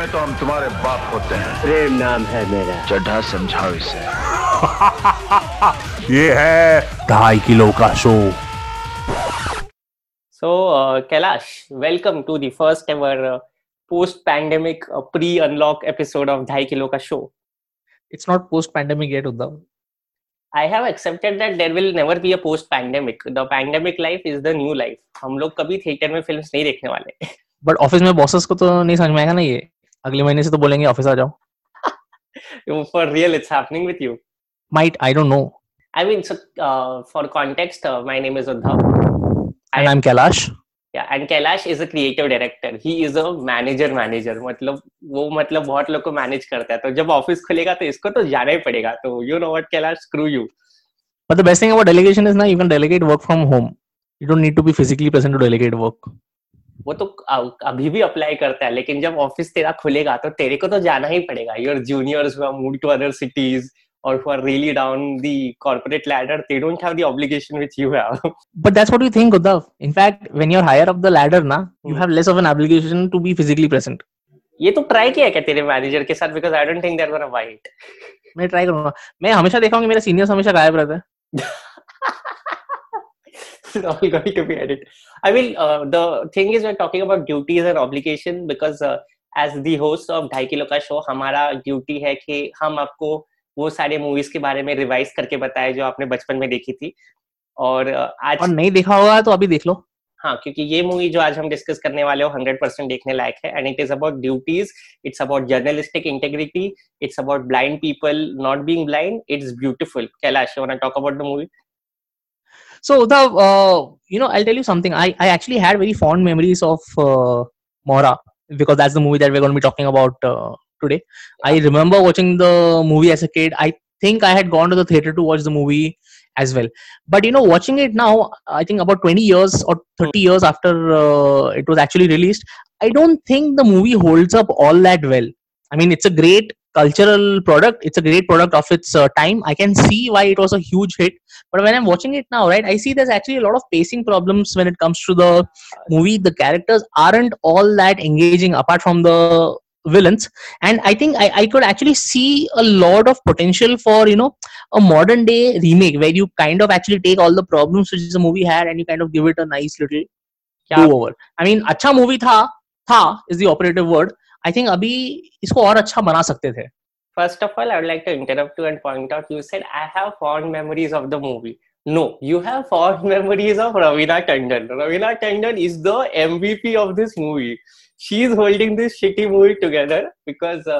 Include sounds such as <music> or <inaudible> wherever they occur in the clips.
में तो हम तुम्हारे बाप होते हैं। प्रेम नाम है मेरा। चढ़ा समझाओ इसे। <laughs> ये है ढाई किलो का show. So uh, Kailash welcome to the first ever post pandemic pre unlock episode of ढाई किलो का show. It's not post pandemic get Uddhav I have accepted that there will never be a post-pandemic. The pandemic life is the new life. हम लोग कभी theatre में films नहीं देखने वाले। But office में बॉसेस को तो नहीं समझ में आएगा ना ये। अगले महीने से तो बोलेंगे ऑफ़िस आ जाओ। <laughs> For real, it's happening with you. Might I don't know I mean, so uh, for context, uh, my name is Uddhav. And I am Kailash Yeah, and Kailash is a creative director. He is a manager manager. मतलब वो मतलब बहुत लोग को manage करता है। तो जब ऑफ़िस खुलेगा तो इसको तो जाना ही पड़ेगा। तो you know what Kailash screw you but the best thing about delegation is ना you can delegate work from home you don't need to be physically present to delegate work वो तो अभी भी अप्लाई करता है लेकिन जब ऑफ़िस तेरा खुलेगा तो तेरे को तो जाना ही पड़ेगा your juniors who move to other cities or who are really down the corporate ladder they don't have the obligation which you have But that's what you think, Uddhav. In fact, when you're higher up the ladder, na, you Hmm. have less of an obligation to be physically present. ये तो try किया है क्या तेरे manager के साथ because I don't think there were a white मैं try करूँगा मैं हमेशा देखा हूँ कि मेरे सीनियर्स हमेशा गायब रहते हैं it's all going to be edited. I mean, uh, the thing is, we're talking about duties and obligation because uh, as the host of ढाई किलो का शो हमारा ड्यूटी है कि हम आपको वो सारे मूवीज़ के बारे में रिवाइज करके बताए जो आपने बचपन में देखी थी। और uh, आज और नहीं देखा होगा तो अभी देख लो। हाँ क्योंकि ये मूवी जो आज हम डिस्कस करने वाले हो हंड्रेड परसेंट देखने लायक है। And it is about duties it's about journalistic integrity it's about blind people not being blind it's beautiful Kailash you want talk about the movie So, the uh, you know, I'll tell you something. I, I actually had very fond memories of uh, Mora because that's the movie that we're going to be talking about uh, today. I remember watching the movie as a kid. I think I had gone to the theater to watch the movie as well. But you know, watching it now, I think about 20 years or 30 years after uh, it was actually released, I don't think the movie holds up all that well. I mean, it's a great cultural product it's a great product of its uh, time. I can see why it was a huge hit. But when i'm watching it now right i see there's actually a lot of pacing problems when it comes to the movie. The characters aren't all that engaging apart from the villains. And i think I, I could actually see a lot of potential for you know a modern day remake where you kind of actually take all the problems which the movie had and you kind of give it a nice little do over. I mean acha movie tha tha is the operative word. I think अभी इसको और अच्छा बना सकते थे। First of all I like to interrupt you and point out you said I have fond memories of the movie no you have fond memories of Raveena Tandon Raveena Tandon is the MVP of this movie she is holding this shitty movie together because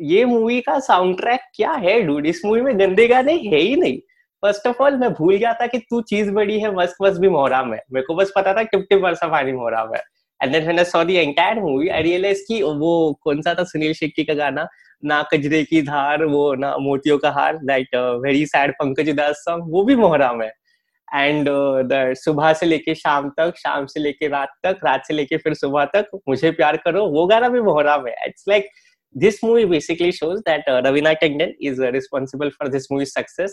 ये movie का sound track क्या है dude इस movie में गंदे गाने है ही नहीं। फ़र्स्ट ऑफ़ ऑल मैं भूल गया था कि तू चीज़ बड़ी है, मस्त मस्त भी मोहराम है। मेरे को बस पता था टिप टिप वर्षा पानी मोहराम है। And then when I saw the entire movie I realize कि वो कौन सा था सुनील शेट्टी का गाना? ना कजरे की धार वो ना मोतियों का हार that very sad Pankaj Udhas song वो भी मोहराम है। एंड द सुबह से लेके शाम तक शाम से लेके रात तक रात से लेके फिर सुबह तक मुझे प्यार करो वो गाना भी मोहराम है। It's like this movie basically shows that uh, Ravina uh, responsible for this movie's success.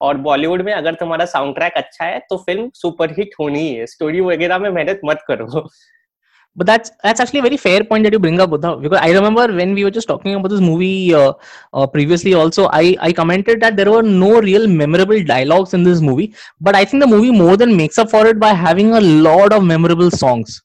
और बॉलीवुड में अगर तुम्हारा साउंड ट्रैक अच्छा है तो फ़िल्म सुपर हिट होनी है स्टोरी वगैरह में मेहनत मत करो। But that's that's actually a very fair point that you bring up, Buddha. Because I remember when we were just talking about this movie uh, uh, previously, also I I commented that there were no real memorable dialogues in this movie, but I think the movie more than makes up for it by having a lot of memorable songs.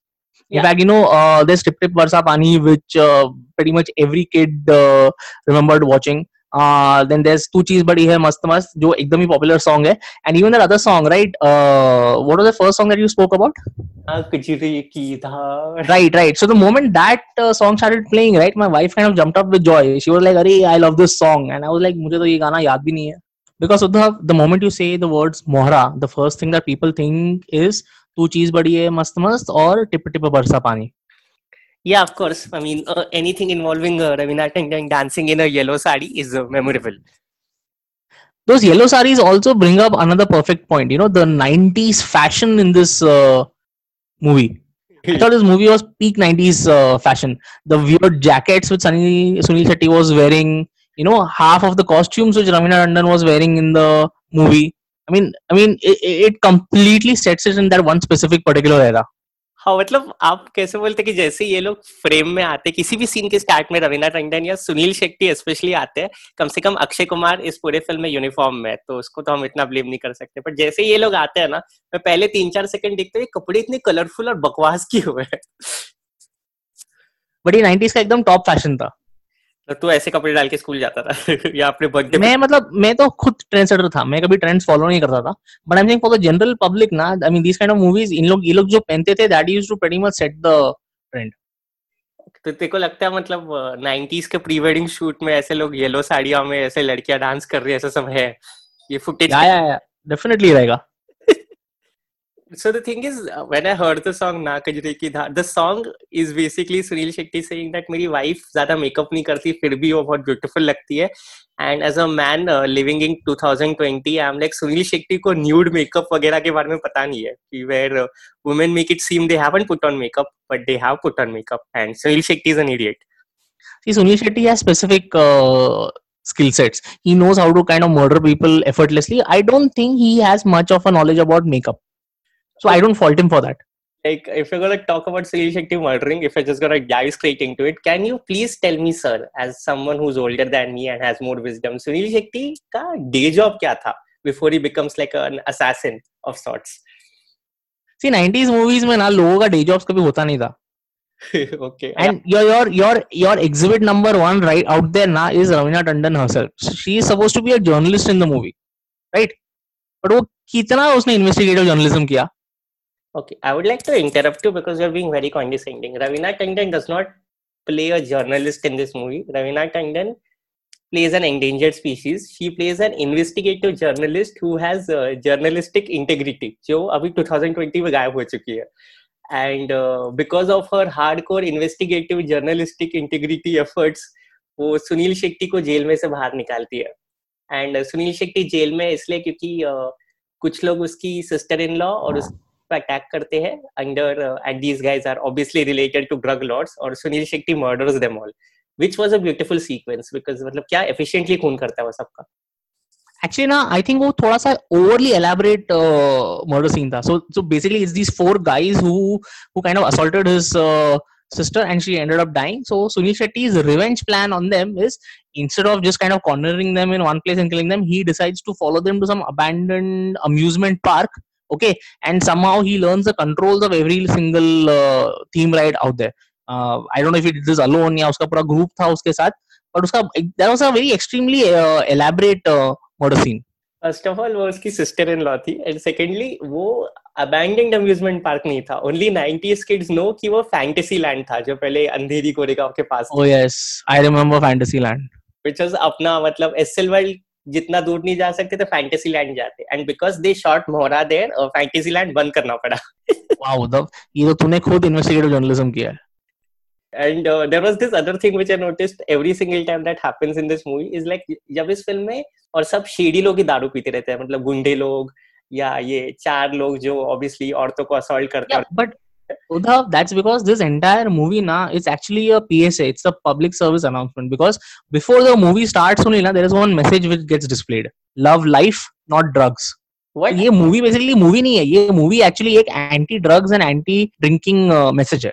In fact, you know, uh, there's Tip Tip Varsa Pani, which uh, pretty much every kid uh, remembered watching. Uh, then there's Tu Cheez Badi Hai Mast Mast, जो एकदम ही popular song है. And even that other song, right? Uh, what was the first song that you spoke about? कजरे की धार right right so the moment that uh, song started playing right my wife kind of jumped up with joy she was like Arey, i love this song and i was like मुझे तो ये गाना याद भी नहीं है because Uddhav, the moment you say the words mohra the first thing that people think is तू चीज़ बड़ी है मस्त मस्त और टिप टिप बरसा पानी Yeah, of course. I mean, uh, anything involving uh, Ravina Tandon dancing in a yellow sari is uh, memorable. those yellow saris also bring up another perfect point you know the 90s fashion in this uh, movie I thought this movie was peak 90s uh, fashion. The weird jackets which Sunny, Sunil Shetty was wearing, you know, half of the costumes which Ravina Tandon was wearing in the movie. I mean, I mean, it, it completely sets it in that one specific particular era. हाँ मतलब आप कैसे बोलते कि जैसे ये लोग frame में आते किसी भी सीन के स्टार्ट में रवीना टंडन या सुनील शेट्टी स्पेशली आते हैं कम से कम अक्षय कुमार इस पूरे फ़िल्म में यूनिफॉर्म में है, तो उसको तो हम इतना ब्लेम नहीं कर सकते। पर जैसे ये लोग आते हैं ना मैं पहले तीन चार सेकंड देखते हुए कपड़े इतने कलरफुल और बकवास की हुए बट ये 90s का एकदम टॉप फ़ैशन था। तो तू ऐसे कपड़े डाल के स्कूल जाता था <laughs> या अपने बर्थडे मैं मतलब मैं तो खुद ट्रेंड सेटर था मैं कभी ट्रेंड्स फॉलो नहीं करता था। But I am for the general public ना I mean this kind of movies इन लोग ये लोग जो पहनते थे that used to pretty much set the trend तो तेरे को लगता है मतलब नाइनटीज के प्री वेडिंग शूट में ऐसे लोग येलो साड़ियों में ऐसे लड़कियाँ डांस कर रही है ऐसा सब है? ये फुटेज या या या डेफिनेटली रहेगा। So the thing is uh, when i heard the song na kajre ki Dha- the song is basically sunil shetty saying that मेरी wife ज़्यादा मेकअप नहीं करती फिर भी वो बहुत ब्यूटीफुल लगती है and as a man living in 2020 I am like Sunil Shetty को न्यूड मेकअप वगैरह के बारे में पता नहीं है कि where women make it seem they haven't put on makeup but they have put on makeup and Sunil Shetty is an idiot See, Sunil Shetty has specific uh, skill sets. He knows how to kind of murder people effortlessly. I don't think he has much of a knowledge about makeup. So I don't fault him for that. like if you're gonna talk about Sunil Shetty murdering, if you're just gonna dive straight into it, can you please tell me, sir, as someone who's older than me and has more wisdom, Sunil Shetty का day job क्या था before he becomes like an assassin of sorts? See, 90s movies में ना लोगों का day jobs कभी होता नहीं था. okay. And yeah. your your your your exhibit number one right out there now is Ravina Tandon herself. She is supposed to be a journalist in the movie, right? But वो कितना उसने investigative journalism किया? Okay, I would like to interrupt you because you're being very condescending. Ravina Tandon does not play a journalist in this movie. Ravina Tandon plays an endangered species. She plays an investigative journalist who has uh, journalistic integrity, जो अभी 2020 में गायब हो चुकी है. And uh, because of her hardcore investigative journalistic integrity efforts, वो सुनील शेट्टी को jail में से बाहर निकालती है. एंड सुनील शेट्टी जेल में इसलिए क्योंकि uh, कुछ लोग उसकी सिस्टर इन लॉ और उस पर अटैक करते हैं under and these guys are obviously related to drug lords और Sunil Shetty murders them all which was a beautiful sequence because मतलब क्या efficiently खून करता है वो सबका Actually, ना I think वो थोड़ा सा elaborate uh, murder scene था. So basically, it's these four guys who who kind of assaulted his uh, sister and she ended up dying. So Sunil Shetty's revenge plan on them is instead of just kind of cornering them in one place and killing them, he decides to follow them to some abandoned amusement park. Okay, and somehow he learns the controls of every single uh, theme ride out there. Uh, I don't know if he did this alone या उसका पूरा group था उसके साथ, but उसका a very extremely uh, elaborate uh, murder scene. First of all वो उसकी sister in law थी एंड सेकेंडली वो अबैंडेंड अम्यूजमेंट पार्क नहीं था ओनली 90s किड्स नो कि वो फैंटेसी लैंड था जो पहले अंधेरी कोरेगांव के पास Oh yes, I remember Fantasyland. which was अपना मतलब एसएल वर्ल्ड जितना दूर नहीं जा सकते तो फैंटेसी लैंड जाते। And because they shot Mohra there fantasy land बंद करना पड़ा। वाह उद्धव ये तो तूने खुद इन्वेस्टिगेटिव जर्नलिज्म किया है। And there was this other thing which I notice every single time that happens in this movie is like जब इस फ़िल्म में और सब शेडी लोग ही दारू पीते रहते हैं मतलब गुंडे लोग या ये चार लोग जो ऑब्वियसली औरतों को असॉल्ट करते हैं। But Udhav, that's because this entire movie na is actually a PSA. It's a public service announcement because before the movie starts only na there is one message which gets displayed. Love life, not drugs. What? ये movie basically movie नहीं है ये movie actually एक anti drugs and anti drinking message है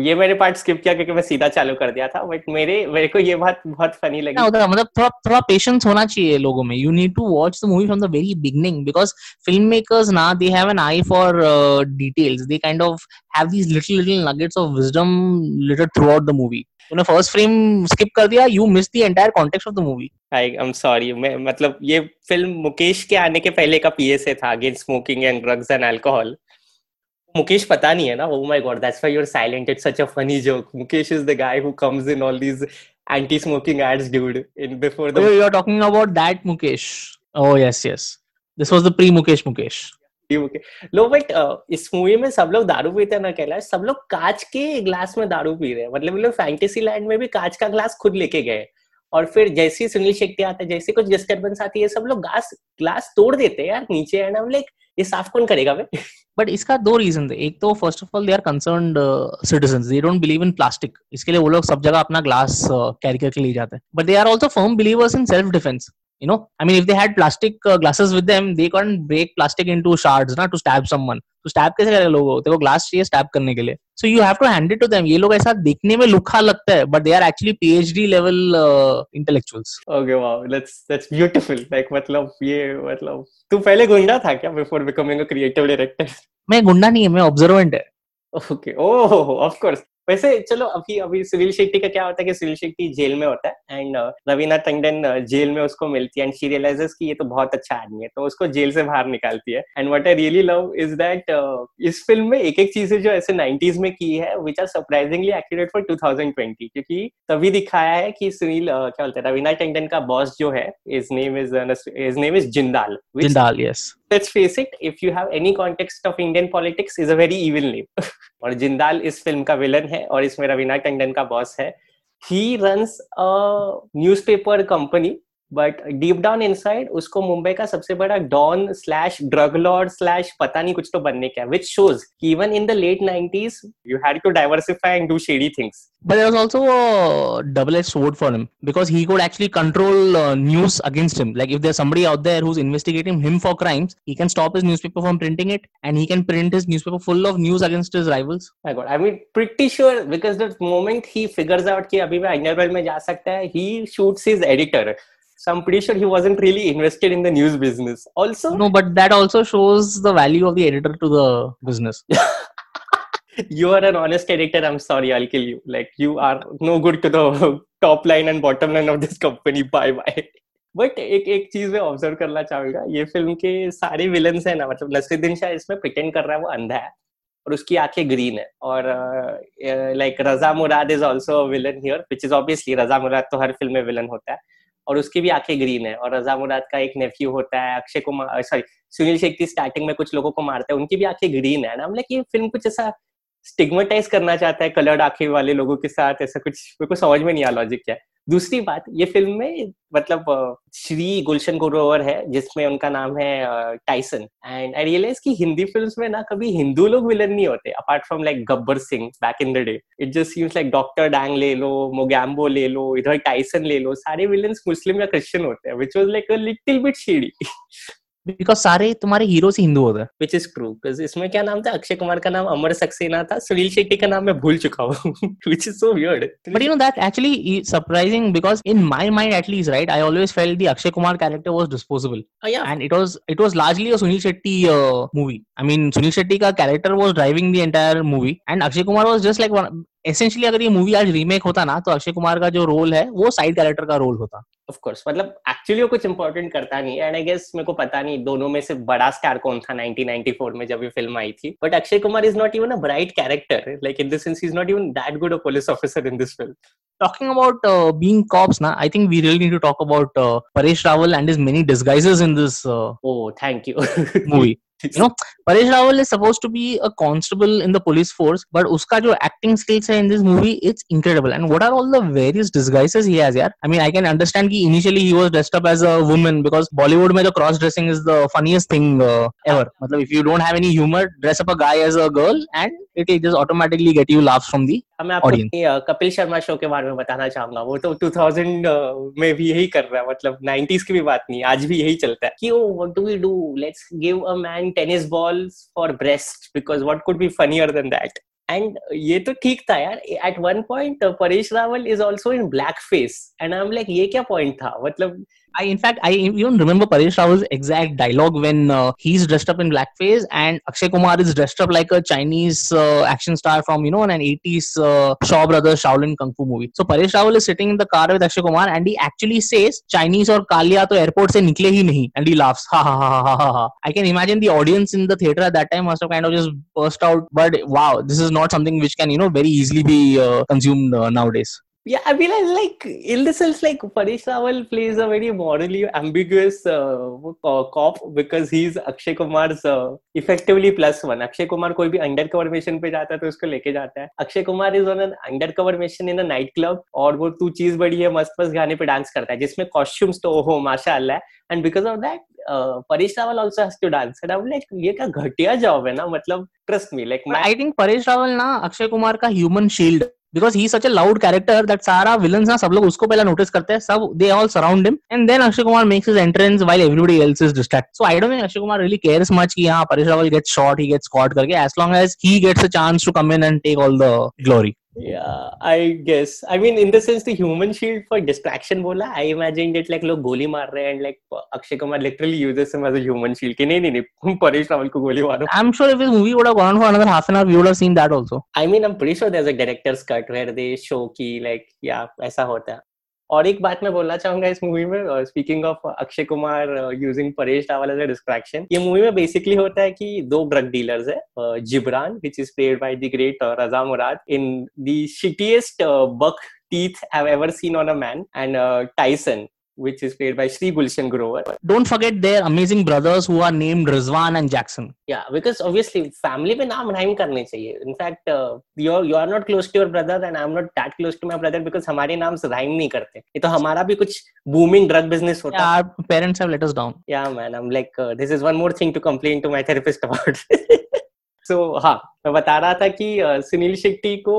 ये मैंने part skip किया क्योंकि मैं सीधा चालू कर दिया था बट मेरे मेरे को ये बात बहुत फनी लगी। होता मतलब थोड़ा थोड़ा पेशेंस होना चाहिए लोगों में। You need to watch the movie from the very beginning because film makers ना they have an eye for details they kind of have these little little nuggets of wisdom little throughout the movie तूने first frame skip कर दिया you miss the entire context of the movie I am sorry मैं मतलब ये film Mukesh के आने के पहले का पीएसए था against smoking and drugs and alcohol Mukesh पता नहीं है ना? ओ my god that's why you silent it's such a funny joke Mukesh is the guy who comes in all these anti smoking ads dude in before the you are talking about that Mukesh oh yes yes this was the pre Mukesh Mukesh low but इस movie में सब लोग दारू पीते ना कहला सब लोग कांच के ग्लास में दारू पी रहे मतलब लोग फैंटेसी लैंड में भी कांच का ग्लास खुद लेके गए। और फिर जैसे ही सुनील शेट्टी आता है जैसे कुछ डिस्टर्बेंस आती है सब लोग ग्लास तोड़ देते हैं यार नीचे एंड आई लाइक ये साफ़ कौन करेगा भाई? बट इसका दो रीजन थे। एक तो first of all they are concern citizen they don't believe in plastic इसके लिए वो लोग सब जगह अपना ग्लास कैरी करके ले जाते हैं। But they are also firm believers in self defence you know? I mean if they had plastic uh, glasses with them they couldn't break plastic into shards na, to stab someone. तो stab कैसे करेगा लोगों को? Glass चाहिए stab करने के लिए। So you have to hand it to them ये लोग ऐसा देखने में लुखा लगता है but they are actually PhD level intellectuals okay wow that's that's beautiful like मतलब ये मतलब तू पहले गुंडा था क्या before becoming a creative director मैं गुंडा नहीं है मैं ऑब्जर्वेंट है। ओके ओह ऑफ़ कोर्स वैसे चलो अभी अभी सुनील शेट्टी का क्या होता है कि सुनील शेट्टी जेल में होता है एंड रवीना टंडन जेल में उसको मिलती है एंड शी रियलाइजेस कि ये तो बहुत अच्छा आदमी है तो उसको जेल से बाहर निकालती है. And what I really love is that इस फ़िल्म में एक एक चीज़ें जो ऐसे 90s में की है which are surprisingly accurate for 2020 क्योंकि तभी दिखाया है कि सुनील uh, क्या बोलते हैं रवीना टंडन का बॉस जो है his name is his name is Jindal Jindal yes let's face it, if you have any context of Indian politics, is a very evil name. और जिंदाल इस फ़िल्म का विलन है और इसमें रवीना टंडन का बॉस है he runs a newspaper company but deep down inside उसको मुंबई का सबसे बड़ा don slash drug lord slash पता नहीं कुछ तो बनने का which shows even in the late 90s you had to diversify and do shady things But there was also a double-edged sword for him because he could actually control uh, news against him. Like if there's somebody out there who's investigating him for crimes, he can stop his newspaper from printing it, and he can print his newspaper full of news against his rivals. My God, I mean, pretty sure because the moment he figures out कि अभी मैं underworld में जा सकता है, he shoots his editor. So I'm pretty sure he wasn't really invested in the news business. Also, No, but that also shows the value of the editor to the business. you are an honest editor. I'm sorry, I'll kill you. Like you are no good to the top line and bottom line of this company. Bye bye. But एक एक चीज़ मैं observe करना चाहूँगा ये film के सारे villains है ना मतलब नसरुद्दीन शाह इसमें प्रिटेंड कर रहा है वो अंधा है और उसकी आँखें ग्रीन है और like Raza Murad is also villain here which is obviously Raza Murad तो हर फ़िल्म में विलन होता है और उसकी भी आँखें ग्रीन है। और रजा मुराद का एक नेफ्यू होता है, अक्षय कुमार सॉरी सुनील शेट्टी स्टार्टिंग में कुछ लोगों को मारता है, उनकी भी आँखें ग्रीन है ना? लाइक ये फ़िल्म कुछ ऐसा स्टिग्मेटाइज करना चाहता है कलर्ड आँखें वाले लोगों के साथ, ऐसा कुछ, मेरे को समझ में नहीं आया लॉजिक क्या है। दूसरी बात, ये फ़िल्म में मतलब श्री गुलशन गुरोवर है, जिसमें उनका नाम है टाइसन एंड आई रियलाइज़ कि हिंदी फिल्म्स में ना कभी हिंदू लोग विलन नहीं होते apart from like Gabbar Singh back in the day it just seems like doctor Dang ले लो मोगैम्बो ले लो, इधर टाइसन ले लो, सारे विलन मुस्लिम या क्रिश्चियन होते हैं which was like a little bit shady because सारे तुम्हारे हीरो हिंदू होते हैं। विच इज़ ट्रू बिकॉज़ इसमें क्या नाम था? अक्षय कुमार का नाम अमर सक्सेना था। सुनील शेट्टी का नाम मैं भूल चुका हूँ which is so weird but you know that actually surprising because in my mind at least right I always felt the Akshay Kumar character was disposable and it was it was largely Sunil Shetty movie I mean Sunil Shetty का character was driving the entire movie and Akshay Kumar was just like Essentially, अगर ये movie आज remake होता ना तो अक्षय कुमार का जो role है वो साइड कैरेक्टर का रोल होता। ऑफ़ कोर्स मतलब एक्चुअली वो कुछ इंपॉर्टेंट करता नहीं एंड आई गेस मेरे को पता नहीं दोनों में से बड़ा स्टार कौन था 1994 में जब ये फ़िल्म आई थी। But Akshay Kumar is not even a bright character like in this sense is not even that good a police officer in this film Talking about uh, being cops, now I think we really need to talk about uh, Paresh Rawal and his many disguises in this uh, oh thank you movie. <laughs> you know paresh rawal is supposed to be a constable in the police force but uska jo acting skills hai in this movie it's incredible. And what are all the various disguises he has yaar? I mean i can understand ki initially he was dressed up as a woman because bollywood mein the cross dressing is the funniest thing uh, ever. Matlab if you don't have any humor dress up a guy as a girl and it will just automatically get you laughs from the मैं आपको. Kapil Sharma show के बारे में बताना चाहूँगा। वो तो 2000 अ, में भी यही कर रहा है मतलब 90s की भी बात नहीं आज भी यही चलता है। कि ओ what do we do let's give a man tennis balls for breast because what could be funnier than that and ये तो ठीक था यार at one point Paresh Rawal is also in black face and I am like ये क्या point था? मतलब I, in fact, I even remember Paresh Rawal's exact dialogue when uh, he's dressed up in blackface and Akshay Kumar is dressed up like a Chinese uh, action star from, you know, an 80s uh, Shaw Brothers Shaolin Kung Fu movie. So Paresh Rawal is sitting in the car with Akshay Kumar and he actually says, Chinese or Kalia to airport se nikle hi nahi. And he laughs. Ha ha ha ha ha. ha. I can imagine the audience in the theater at that time must have kind of just burst out. But wow, this is not something which can, you know, very easily be uh, consumed uh, nowadays. Yeah, I mean, I like in the sense, like Paresh Rawal plays a very morally ambiguous uh, uh, cop because he's Akshay Kumar's uh, effectively plus one. Akshay Kumar कोई भी undercover mission पे जाता है तो उसको लेके जाता है। Kumar is on an undercover mission in a night club और वो तू चीज़ बड़ी है मस्त मस्त गाने पे डांस करता है जिसमें कॉस्ट्यूम्स तो ओहो माशाल्लाह। है and because of that Paresh Rawal also has to dance and I like ये क्या घटिया जॉब है ना मतलब trust me like I think Paresh Rawal ना अक्षय कुमार का human shield because he such a loud character that सारा विलन ना सब लोग उसको पहले नोटिस करते हैं, सब they all surround him and then Akshay Kumar makes his entrance while everybody else is distract so I dot mean Akshay Kumar really cares much की हाँ Paresh gets shot he gets caught करके as long as he gets a chance to come in and take all the glory Yeah, I guess. I mean, in the sense, the human shield for distraction बोला. I imagined it like लोग गोली मार रहे हैं and like Akshay Kumar literally uses him as a human shield. कि नहीं नहीं नहीं परेश रावल को गोली मारो. I'm sure if this movie would have gone on for another half an hour we would have seen that also I mean, I'm pretty sure there's a director's cut where they show कि like yeah ऐसा होता है. और एक बात मैं बोलना चाहूँगा इस मूवी में speaking of Akshay Kumar using Paresh Rawal as a distraction ये मूवी में बेसिकली होता है कि दो ड्रग डीलर्स है Jibran which is played by the great Raza Murad in the shittiest buck teeth I've ever seen on a man, and uh, Tyson, which is played by Sri Gulshan Grover. don't forget their amazing brothers who are named Rizwan and Jackson Yeah, because obviously family पे नाम rhyme करने चाहिए. In fact, uh, you you are not close to your brother and I'm not that close to my brother because हमारे नाम rhyme नहीं करते. ये तो हमारा भी कुछ booming drug business होता. yeah, our parents have let us down Yeah, man. I'm like, uh, this is one more thing to complain to my therapist about. So हाँ मैं बता रहा था कि सुनील शेट्टी को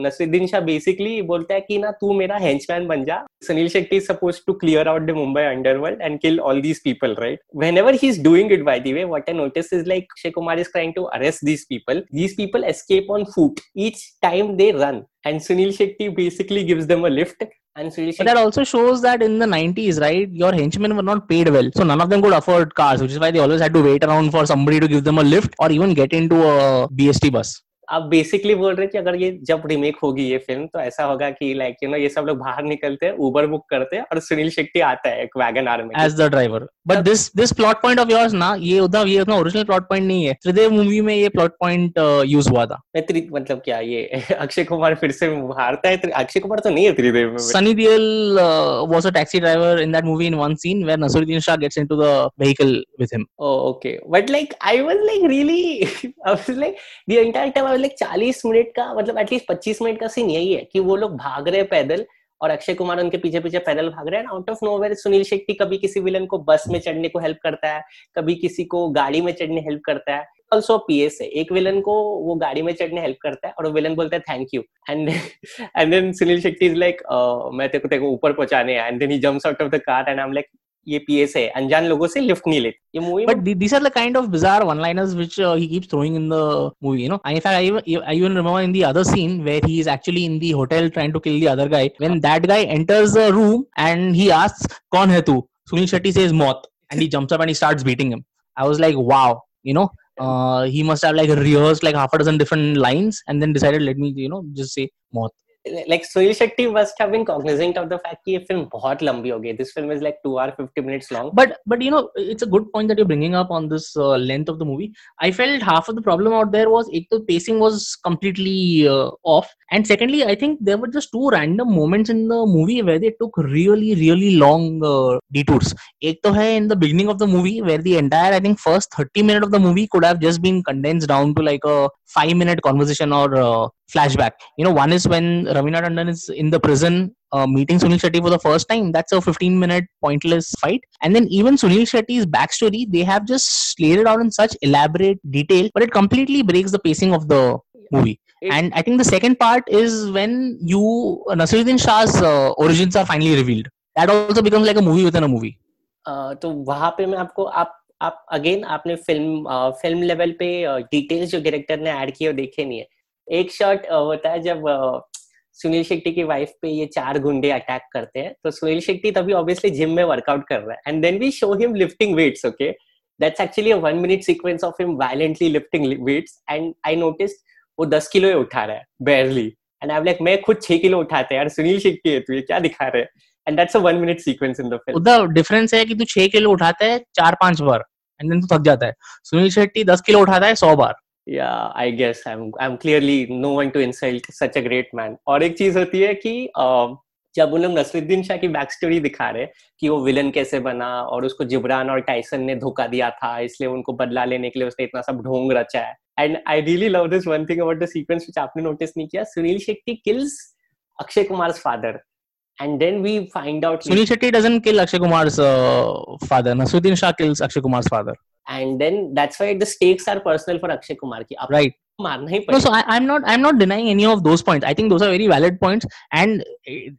नसरुद्दीन शाह बेसिकली बोलता है कि ना, तू मेरा हेंचमैन बन जा। Sunil Shetty suppose to clear out the Mumbai underworld and kill all these people right whenever he is doing it by the way what I notice is like Akshay Kumar is trying to arrest these people these people escape on foot each time they run and Sunil Shetty basically gives them a lift and But that also shows that in the 90s, right, your henchmen were not paid well. So none of them could afford cars, which is why they always had to wait around for somebody to give them a lift or even get into a BST bus. आप basically बोल रहे कि अगर ये जब remake होगी ये film तो ऐसा होगा कि लाइक यू नो ये सब लोग बाहर निकलते हैं उबर बुक करते हैं और सुनील शेट्टी आता है एक वैगन आर में as the driver but this this plot point of yours ना ये उधर ये उतना ओरिजिनल प्लॉट पॉइंट नहीं है। त्रिदेव मूवी में ये प्लॉट पॉइंट यूज़ हुआ था। मैं मतलब क्या ये <laughs> अक्षय कुमार फिर से हारता है? अक्षय कुमार तो नहीं है त्रिदेव में। Sunny Deol was a taxi driver in that movie in one scene where Naseeruddin Shah gets in the vehicle with him okay but like I was like really like there like 40 minute का मतलब at least 25 minute का scene यही है कि वो लोग भाग रहे पैदल और अक्षय कुमार उनके पीछे पीछे पैदल भाग रहे हैं out of nowhere Sunil Shetty कभी किसी विलन को बस में चढ़ने को हेल्प करता है, कभी किसी को गाड़ी में चढ़ने हेल्प करता है। ऑल्सो पीएस है एक विलन को वो गाड़ी में चढ़ने हेल्प करता है और वो विलन बोलता है thank you and and then Sunil Shetty is like मैं तेरे को तेरे को ऊपर पहुँचाने and then he jumps out of the car and I am like ये पीएस है अनजान लोगों से लिफ्ट नहीं लेते ये movie the kind of bizarre one-liners which uh, he keeps throwing in the movie. You know, in fact, I even, I even remember in the other scene where he is actually in the hotel trying to kill the other guy. When that guy enters the room and he asks, "Kaun hai tu?" Sunil Shetty says, "Maut," and he jumps up and he starts beating him. I was like, "Wow!" You know, uh, he must have like rehearsed like half a dozen different lines and then decided, "Let me, you know, just say Maut." like Sunil Shetty must have been cognizant of the fact कि ये film बहुत लंबी हो गई this film is like 2 hour 50 minutes long but but you know it's a good point that you're bringing up on this uh, length of the movie i felt half of the problem out there was ek, the pacing was completely uh, off and secondly i think there were just two random moments in the movie where they took really really long uh, detours ek to hai in the beginning of the movie where the entire i think first 30 minute of the movie could have just been condensed down to like a 5 minute conversation or uh, flashback you know one is when ravina tandon is in the prison uh, meeting Sunil Shetty for the first time. That's a 15 minute pointless fight. And then even Sunil Shetty's backstory, they have just laid it out in such elaborate detail, but it completely breaks the pacing of the movie. It- and I think the second part is when you Nasiruddin Shah's uh, origins are finally revealed. That also becomes like a movie within a movie. अह, तो वहां पे मैं आपको आप आप again आपने film film level पे details जो डायरेक्टर ने ऐड किए वो देखे नहीं है एक शॉट होता है जब सुनील शेट्टी की वाइफ पे ये चार गुंडे अटैक करते हैं तो सुनील शेट्टी तभी ऑब्वियसली जिम में वर्कआउट कर रहा है। And then we show him lifting weights okay that's actually a one minute sequence of him violently lifting weights and I notice वो दस किलो ही उठा रहा है बेरली एंड आई लाइक मैं खुद छह किलो उठाते हैं, यार, सुनील शेट्टी है तू, ये क्या दिखा रहे हैं? And that's a one minute sequence in the film उधर डिफरेंस है कि तू छह किलो उठाता है चार पाँच बार एंड देन तू थक जाता है। सुनील शेट्टी दस किलो उठाता है, सौ बार। Yeah i guess i'm i'm clearly no one to insult such a great man और एक चीज़ होती है कि जब उन लोग नसरुद्दीन शाह की बैक स्टोरी दिखा रहे कि वो विलन कैसे बना और उसको जिब्रान और टाइसन ने धोखा दिया था इसलिए उनको बदला लेने के लिए उसने इतना सब ढोंग रचा है and I really love this one thing about the sequence आपने नोटिस नहीं किया Sunil Shetty kills Akshay Kumar father and then we find out Sunil Shetty doesn't kill Akshay Kumar's uh, father. Nasuddin Shah kills Akshay Kumar's father. and then that's why the stakes are personal for Akshay Kumar ki ab Right. मारना ही No, पड़ेगा so I, I'm not I'm not denying any of those points. I think those are very valid points, and it, it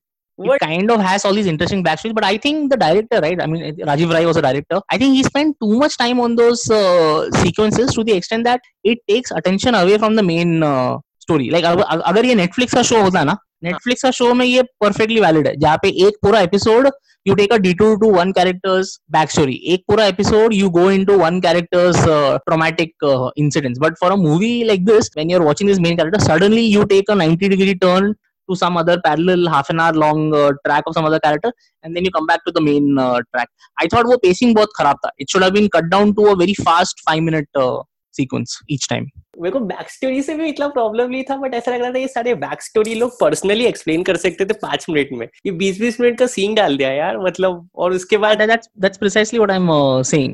What- kind of has all these interesting backstories. But I think the director, right? I mean, Rajiv Rai was a director. I think he spent too much time on those uh, sequences to the extent that it takes attention away from the main uh, story. Like अगर अगर ये Netflix का show होता ना Netflix का show में ये perfectly valid है जहाँ पे एक पूरा episode you take a detour to one character's backstory. Ek pura episode, you go into one character's uh, traumatic uh, incidents. But for a movie like this, when you're watching this main character, suddenly you take a 90 degree turn to some other parallel half an hour long uh, track of some other character and then you come back to the main uh, track i thought the pacing was kharab it should have been cut down to a very fast 5 minute uh, sequence each time मेरे को back story से भी इतना problem नहीं था but ऐसा लग रहा था ये सारे बैक स्टोरी लोग पर्सनली एक्सप्लेन कर सकते थे पाँच मिनट में ये बीस बीस मिनट का सीन डाल दिया यार मतलब और उसके बाद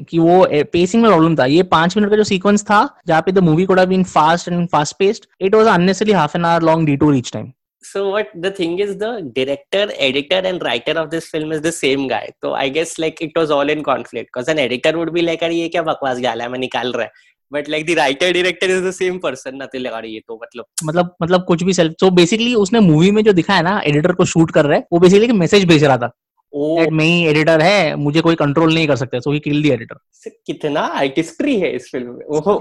कि वो पेसिंग में प्रॉब्लम था ये पाँच मिनट का जो सीक्वेंस था जहाँ पे movie code fast and fast paced it was unnecessary half an hour long detour each time So what the thing is the director, editor, and writer of this film is the same guy. So I guess like it was all in conflict. Because an editor would be like, ये क्या बकवास गाला है मैं निकाल रहा है but like the writer director is the same person ना तो लगा रही तो मतलब। मतलब मतलब कुछ भी सेल्फ तो बेसिकली उसने मूवी में जो दिखाया ना एडिटर को शूट कर रहा है वो बेसिकली एक मैसेज भेज रहा था मैं ही एडिटर है मुझे कोई कंट्रोल नहीं कर सकता so he kill the editor कितना आर्टिस्ट्री है इस फ़िल्म में।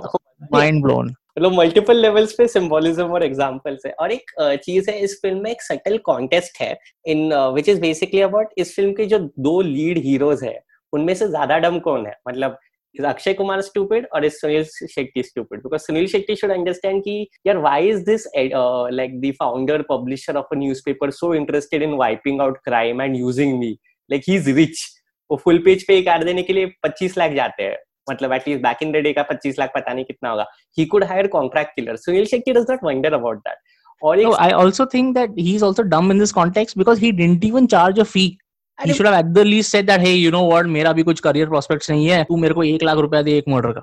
माइंड ब्लोन मतलब मल्टीपल लेवल्स पे सिंबोलिज्म और एग्जांपल्स है। और एक uh, चीज़ है इस फ़िल्म में एक सटल कॉन्टेस्ट है in which is basically about इस फ़िल्म के जो दो लीड हीरोज है उनमें से ज़्यादा डम कौन है? मतलब is Akshay Kumar stupid or is Sunil Shetty stupid? Because Sunil Shetty should understand ki, yaar, why is this uh, like the founder publisher of a newspaper so interested in wiping out crime and using me? Like he's rich. वो full page पे एक add देने के लिए 25 लाख जाते हैं मतलब at least back in the day का 25 लाख पता नहीं कितना होगा he could hire contract killer Sunil Shetty does not wonder about that और एक No, I also think that he's also dumb in this context because he didn't even charge a He should have at the least said that, hey, you know what, मेरा भी कुछ career prospects नहीं है, तू मेरे को एक लाख रुपया दे एक मर्डर का.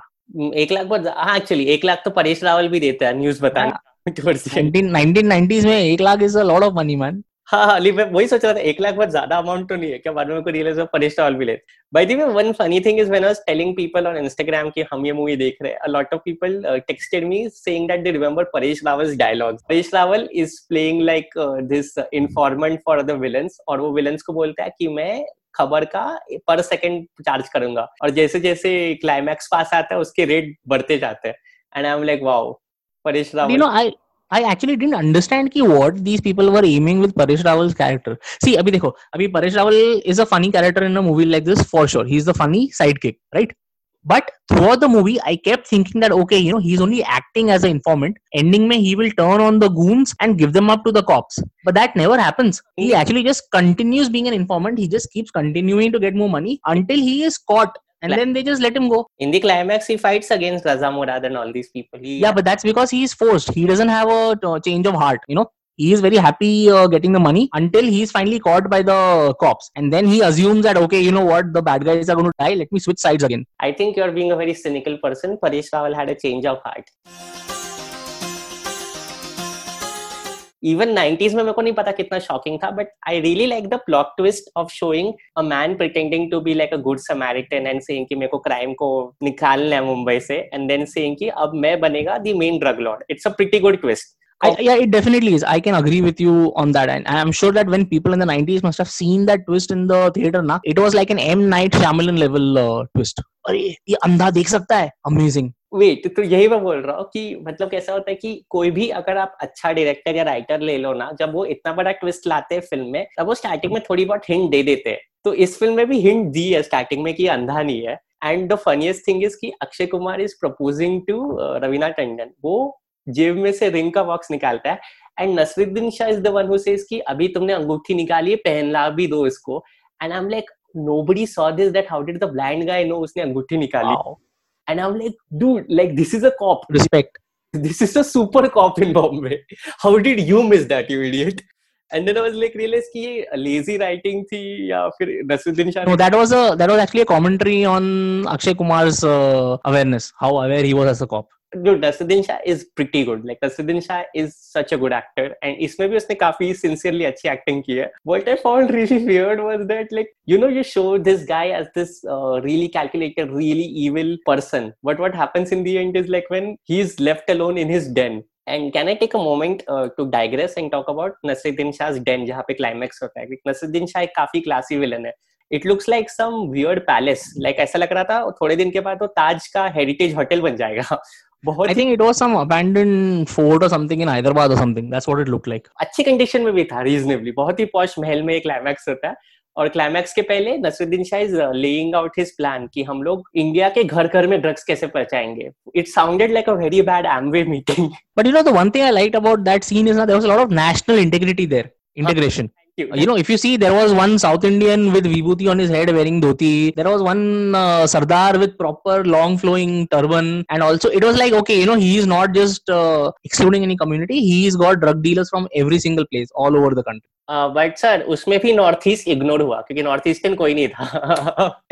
एक लाख पर हाँ एक्चुअली एक लाख तो परेश रावल भी देता है न्यूज़ बताने towards the end. 19, 1990s में एक lakh is a lot of money, man. हाँ हाँ वही सोच रहा था एक लाख बहुत ज़्यादा अमाउंट तो नहीं है क्या बाद में को रियलाइज़ परेश रावल भी लेते by the way one funny thing is when I was telling people on Instagram कि हम ये मूवी देख रहे हैं lot of people texted me saying that they remember Paresh Rawal's dialogues Paresh Rawal is playing like this informant for the villains और वो villains को बोलता है कि मैं खबर का पर सेकंड चार्ज करूँगा। और जैसे जैसे क्लाइमैक्स पास आता है उसके रेट बढ़ते जाते हैं। And I am like wow Paresh But, you Rawal know, I I actually didn't understand ki what these people were aiming with Paresh Rawal's character. See, अभी देखो, अभी Paresh Rawal is a funny character in a movie like this for sure. He's the funny sidekick, right? But throughout the movie, I kept thinking that okay, you know, he's only acting as an informant. Ending में he will turn on the goons and give them up to the cops. But that never happens. He actually just continues being an informant. He just keeps continuing to get more money until he is caught, and Like- then they just let him go. in the climax he fights against Raza Murad and all these people he Yeah, but that's because he is forced. He doesn't have a uh, change of heart. You know, he is very happy uh, getting the money until he is finally caught by the cops, and then he assumes that okay, you know what, the bad guys are going to die. Let me switch sides again. I think you're being a very cynical person. Paresh Rawal had a change of heart. Even 90s में मेरे को नहीं पता कितना shocking था but I really like the plot twist of showing a man pretending to be like a good Samaritan and saying कि मेरे को क्राइम को निकालना है मुंबई से एंड देन सेइंग कि अब मैं बनेगा the main drug lord it's a pretty good twist I, yeah, it definitely is. I can agree with you on that, and I'm sure that when people in the 90s must have seen that twist in the theater, na, it was like an M Night Shyamalan level uh, twist. अरे ये अंधा देख सकता है amazing wait तो यही मैं बोल रहा हूँ कि मतलब कैसा होता है कि कोई भी अगर आप अच्छा डायरेक्टर या राइटर ले लो ना, जब वो इतना बड़ा ट्विस्ट लाते हैं फ़िल्म में, तब वो स्टार्टिंग में थोड़ी बहुत हिंट दे देते हैं। तो इस फ़िल्म में भी हिंट दी है स्टार्टिंग में कि अंधा नहीं है। And the funniest thing is कि Akshay Kumar is proposing to Raveena Tandon वो जेब में से रिंग का बॉक्स निकालता है। And Naseeruddin Shah is the one who says कि अभी तुमने अंगूठी निकाली है, पहनला भी दो इसको। And I am like nobody saw this that how did the blind guy know उसने अंगूठी निकाली? and I'm like, dude, like this is a cop. Respect. <laughs> This is a super cop in Bombay. How did you miss that, you idiot? And then I was like, realize कि ये lazy writing थी या फिर Nasruddin Shah No, that was a that was actually a commentary on Akshay Kumar's uh, awareness, how aware he was as a cop. dude, Nasruddin Shah is pretty good. Like Nasruddin Shah is such a good actor, and इसमें भी उसने काफ़ी sincerely अच्छी acting की है. What I found really weird was that like you know you show this guy as this uh, really calculated, really evil person, but what happens in the end is like when he's left alone in his den. And can I take a moment uh, to digress and talk about Nasruddin Shah's den जहाँ पे climax होता है? Nasruddin Shah एक काफ़ी classy villain है. It looks like some weird palace like ऐसा लग रहा था थोड़े दिन के बाद वो ताज का हेरिटेज होटल बन जाएगा बहुत I think it was some abandoned fort or something in Hyderabad or something that's what it look like अच्छी कंडीशन में भी था रीजनेबली बहुत ही पॉश महल में एक क्लाइमैक्स होता है। और क्लाइमैक्स के पहले Naseeruddin Shah is laying out his plan कि हम लोग इंडिया के घर घर में ड्रग्स कैसे पहुंचाएँगे it sounded like a very bad Amway meeting but you know the one thing I like about that scene is not there was a lot of national integrity there integration you know if you see there was one south indian with vibhuti on his head wearing dhoti there was one uh, sardar with proper long flowing turban and also it was like okay you know he is not just uh, excluding any community he's got drug dealers from every single place all over the country but sir उसमें भी north east ignore हुआ क्योंकि north eastern कोई नहीं था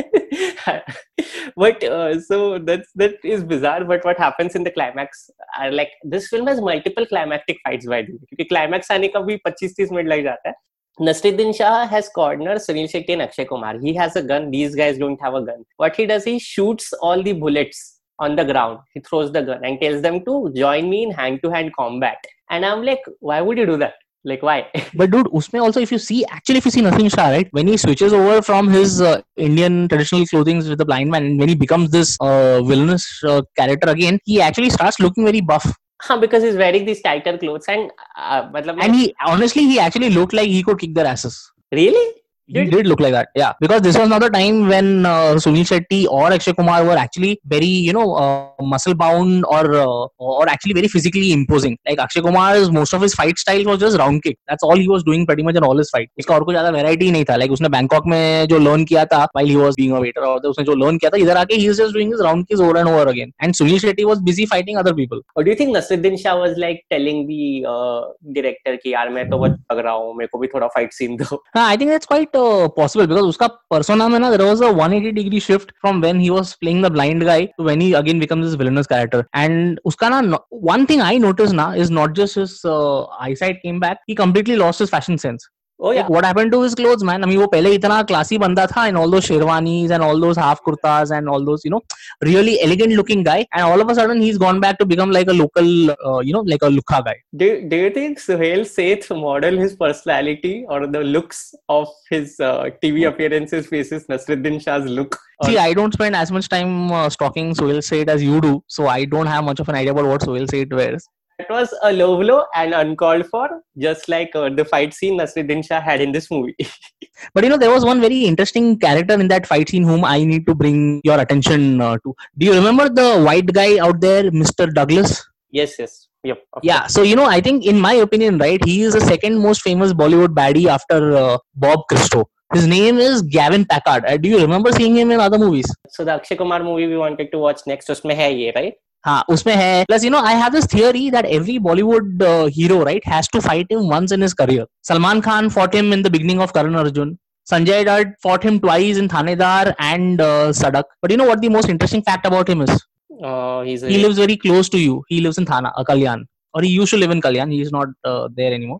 but uh, so that's that is bizarre but what happens in the climax are like this film has multiple climactic fights by the way क्योंकि climax आने का भी 25-30 मिनट लग जाता है Nasruddin Shah has cornered Sunil Shetty and Akshay Kumar. He has a gun. These guys don't have a gun. What he does, he shoots all the bullets on the ground. He throws the gun and tells them to join me in hand-to-hand combat. And I'm like, why would you do that? Like, why? <laughs> but dude usme also if you see actually if you see Nasruddin Shah right when he switches over from his uh, Indian traditional clothing with the blind man and when he becomes this uh, villainous uh, character again he actually starts looking very buff <laughs> because he's wearing these tighter clothes and uh, and he honestly he actually looked like he could kick their asses. Really he Did- did look like that yeah because this was not the time when uh, sunil shetty or akshay kumar were actually very you know uh, muscle bound or uh, or actually very physically imposing like akshay kumar's most of his fight style was just round kick that's all he was doing pretty much in all his fight उसका और कुछ ज्यादा variety नहीं था like उसने Bangkok में जो learn किया था while he was being a waiter और उसने जो learn किया था इधर आके he is just doing his round kicks over and over again and sunil shetty was busy fighting other people or do you think Nasruddin Shah was like telling the uh, director कि यार मैं तो बहुत लग रहा हूँ मेरे को भी थोड़ा फाइट सीन <laughs> दो हाँ, I think that's quite uh, possible because उसका पर्सोना में ना there was one eighty degree shift from when he was playing the blind guy to when he again become this villainous character and उसका ना one thing I notice ना is not just his eyesight came back he completely lost his fashion sense oh yeah Like what happened to his clothes, man? I mean वो पहले इतना classy बंदा था in all those sherwanis and all those half kurtas and all those you know really elegant looking guy and all of a sudden he's gone back to become like a local uh, you know like a lukha guy. do, do you think Suhail Seth model his personality or the looks of his uh, TV appearances faces Nasruddin Shah's look Or- See, I don't spend as much time uh, stalking Sohail Seth as you do, so I don't have much of an idea about what Sohail Seth wears. It was a low blow and uncalled for, just like uh, the fight scene Nasruddin Shah had in this movie. <laughs> but you know, there was one very interesting character in that fight scene whom I need to bring your attention uh, to. Do you remember the white guy out there, Mr. Douglas? Yes, yes. Yep, yeah course. so you know i think in my opinion right he is the second most famous bollywood baddie after uh, bob christo his name is gavin packard uh, do you remember seeing him in other movies so the akshay kumar movie we wanted to watch next was hai right हाँ उसमें है। Plus you know I have this theory that every Bollywood hero right has to fight him once in his career Salman Khan fought him in the beginning of Karan Arjun Sanjay Dutt fought him twice in Thanedaar and Sadak but you know what the most interesting fact about him is he very close to you he lives in Thane Kalyan or he used live in Kalyan he is not there any more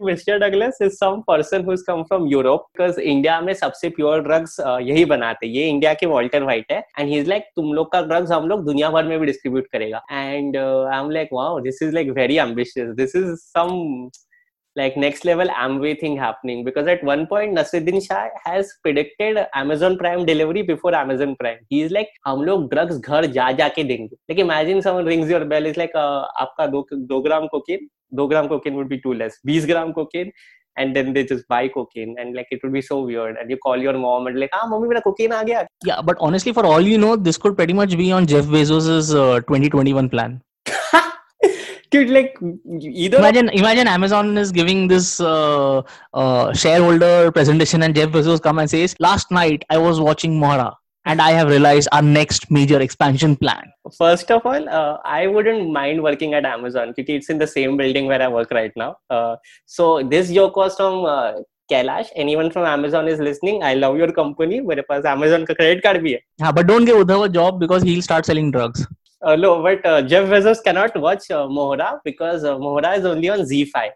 douglas Douglas is some person who is come from Europe because India में सबसे pure drugs यही बनाते ये India के Walter White है and he is like तुम लोग का ड्रग्स हम लोग दुनिया भर में भी डिस्ट्रीब्यूट करेगा। And I am like wow this is like very ambitious this is some like next level Amway thing happening because at one point Nasruddin Shah has predicted Amazon Prime delivery before Amazon Prime. He is like हम लोग drugs घर जा जा के देंगे. Like imagine someone rings your bell is like uh, आपका दो दो ग्राम cocaine, दो ग्राम cocaine would be too less. 20 gram cocaine and then they just buy cocaine and like it would be so weird and you call your mom and like ah mommy mera cocaine aa gaya Yeah, but honestly, for all you know, this could pretty much be on Jeff Bezos's uh, 2021 plan. dude like either Imagine, imagine Amazon is giving this uh, uh, shareholder presentation, and Jeff Bezos come and says, "Last night I was watching Mora, and I have realized our next major expansion plan." First of all, uh, I wouldn't mind working at Amazon because it's in the same building where I work right now. Uh, so this joke was from uh, Kailash. Anyone from Amazon is listening? I love your company. मेरे पास Amazon का credit card भी है. Yeah, but don't give Uddhav a job because he'll start selling drugs. Uh, no, but uh, Jeff Bezos cannot watch uh, Mohra because Mohra is only on Z5.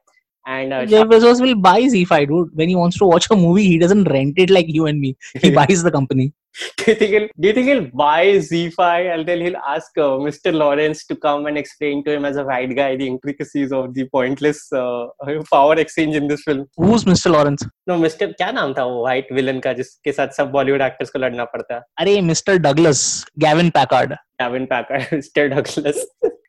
And uh, Jeff Bezos will buy Z5, dude. When he wants to watch a movie, he doesn't rent it like you and me. He buys the company. do you think he'll, do you think he'll buy Z5 and then he'll ask uh, Mr. Lawrence to come and explain to him as a white guy the intricacies of the pointless uh, power exchange in this film? Who's Mr. Lawrence? No, Mr. क्या नाम था वो white villain का जिसके साथ सब Bollywood actors को लड़ना पड़ता है अरे Mr. Douglas, Gavin Packard. Gavin Packard, Mr. Douglas.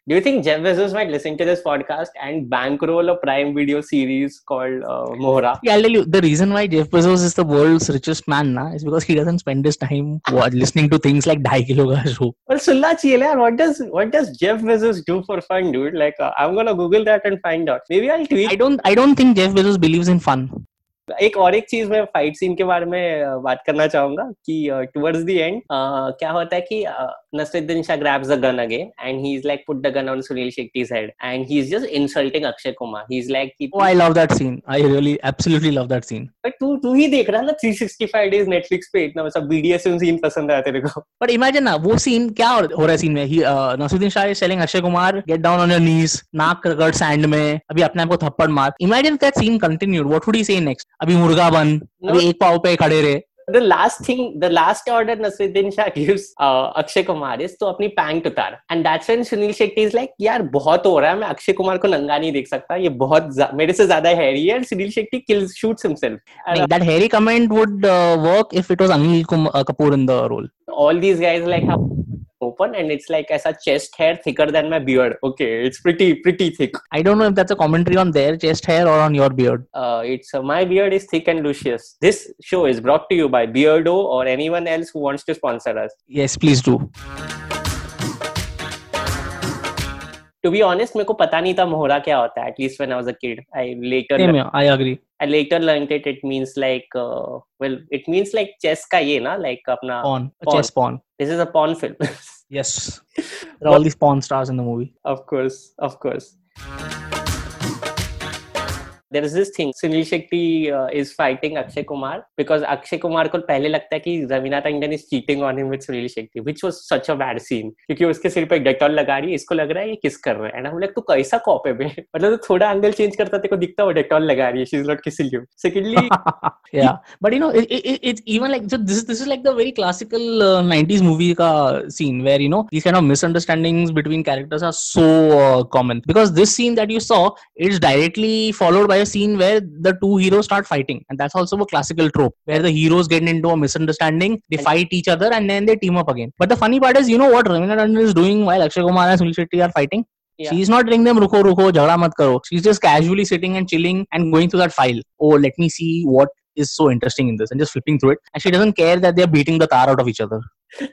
Do you think Jeff Bezos might listen to this podcast and bankroll a Prime Video series called uh, Mohra? Yeah, I'll tell you the reason why Jeff Bezos is the world's richest man na, is because he doesn't spend his time wa- listening to things like Dhai Kilo Ka Show. Well, सुनना चाहिए यार. What does what does Jeff Bezos do for fun, dude? Like, uh, I'm gonna Google that and find out. Maybe I'll tweet. I don't I don't think Jeff Bezos believes in fun. एक और एक चीज मैं fight scene के बारे में uh, बात करना चाहूंगा कि टुवर्ड्स द एंड क्या होता है कि uh, Nasruddin Shah grabs the gun again and he's like put the gun on Sunil Shetty's head and he's just insulting Akshay Kumar. He's like, कि Oh, I love that scene. I really absolutely love that scene. "But तू तू ही देख रहा है ना 365 days Netflix पे इतना वैसा BDSM सीन पसंद आया तेरे को But imagine ना वो scene क्या हो हो रहा है scene में he uh, Nasuddin Shah is telling Akshay Kumar get down on your knees नाक रगड़ sand में अभी अपने आप को थप्पड़ मार imagine that scene continued what would he say next अभी मुर्गा बन अभी एक पाव पे खड़े रहे the last thing the last order Nasruddin Shah gives uh, Akshay Kumar is तो अपनी पैंट उतार and that's when Sunil Shetty is like यार बहुत हो रहा है मैं अक्षय कुमार को नंगा नहीं देख सकता ये बहुत मेरे से ज़्यादा हैरी है and Sunil Shetty kills shoots himself and Like, that hairy comment would uh, work if it was Anil Kum- uh, Kapoor in the role all these guys like have open and it's like as a chest hair thicker than my beard. Okay it's pretty pretty thick. I don't know if that's a commentary on their chest hair or on your beard. Uh, it's uh, my beard is thick and luscious. This show is brought to you by Beardo or anyone else who wants to sponsor us. Yes please do to be honest मेरे को पता नहीं था मोहरा क्या होता है at least when I was a kid I later I agree I later learned it it means like well it means like chess का ये ना लाइक like, अपना pawn chess pawn this is a pawn film yes all this pawn stars in the movie of course of course of course there is this thing Sunil Shetty uh, is fighting Akshay Kumar because Akshay Kumar को पहले लगता है कि Raveena Tandon is cheating on him with Sunil Shetty which was such a bad scene क्योंकि उसके सिर पे Dettol लगा रही है इसको लग रहा है ये किस कर रहा है एंड हम लाइक तू कैसा कॉप है बे मतलब तो थोड़ा एंगल चेंज करता तेरे को दिखता वो डेटॉल लगा रही है she is not kissing you secondly <laughs> yeah but you know it, it, it- it's even like so this is this is like the very classical uh, 90s movie ka scene where you know these kind of misunderstandings between characters are so uh, common because this scene that you saw is directly followed by a scene where the two heroes start fighting and that's also a classical trope where the heroes get into a misunderstanding they fight each other and then they team up again but the funny part is you know what Ravina Tandon is doing while Akshay Kumar and Sunil Shetty are fighting Yeah. She's not telling them ruko ruko jhagda mat karo. She's just casually sitting and chilling and going through that file. Oh, let me see what is so interesting in this and just flipping through it. And she doesn't care that they're beating the tar out of each other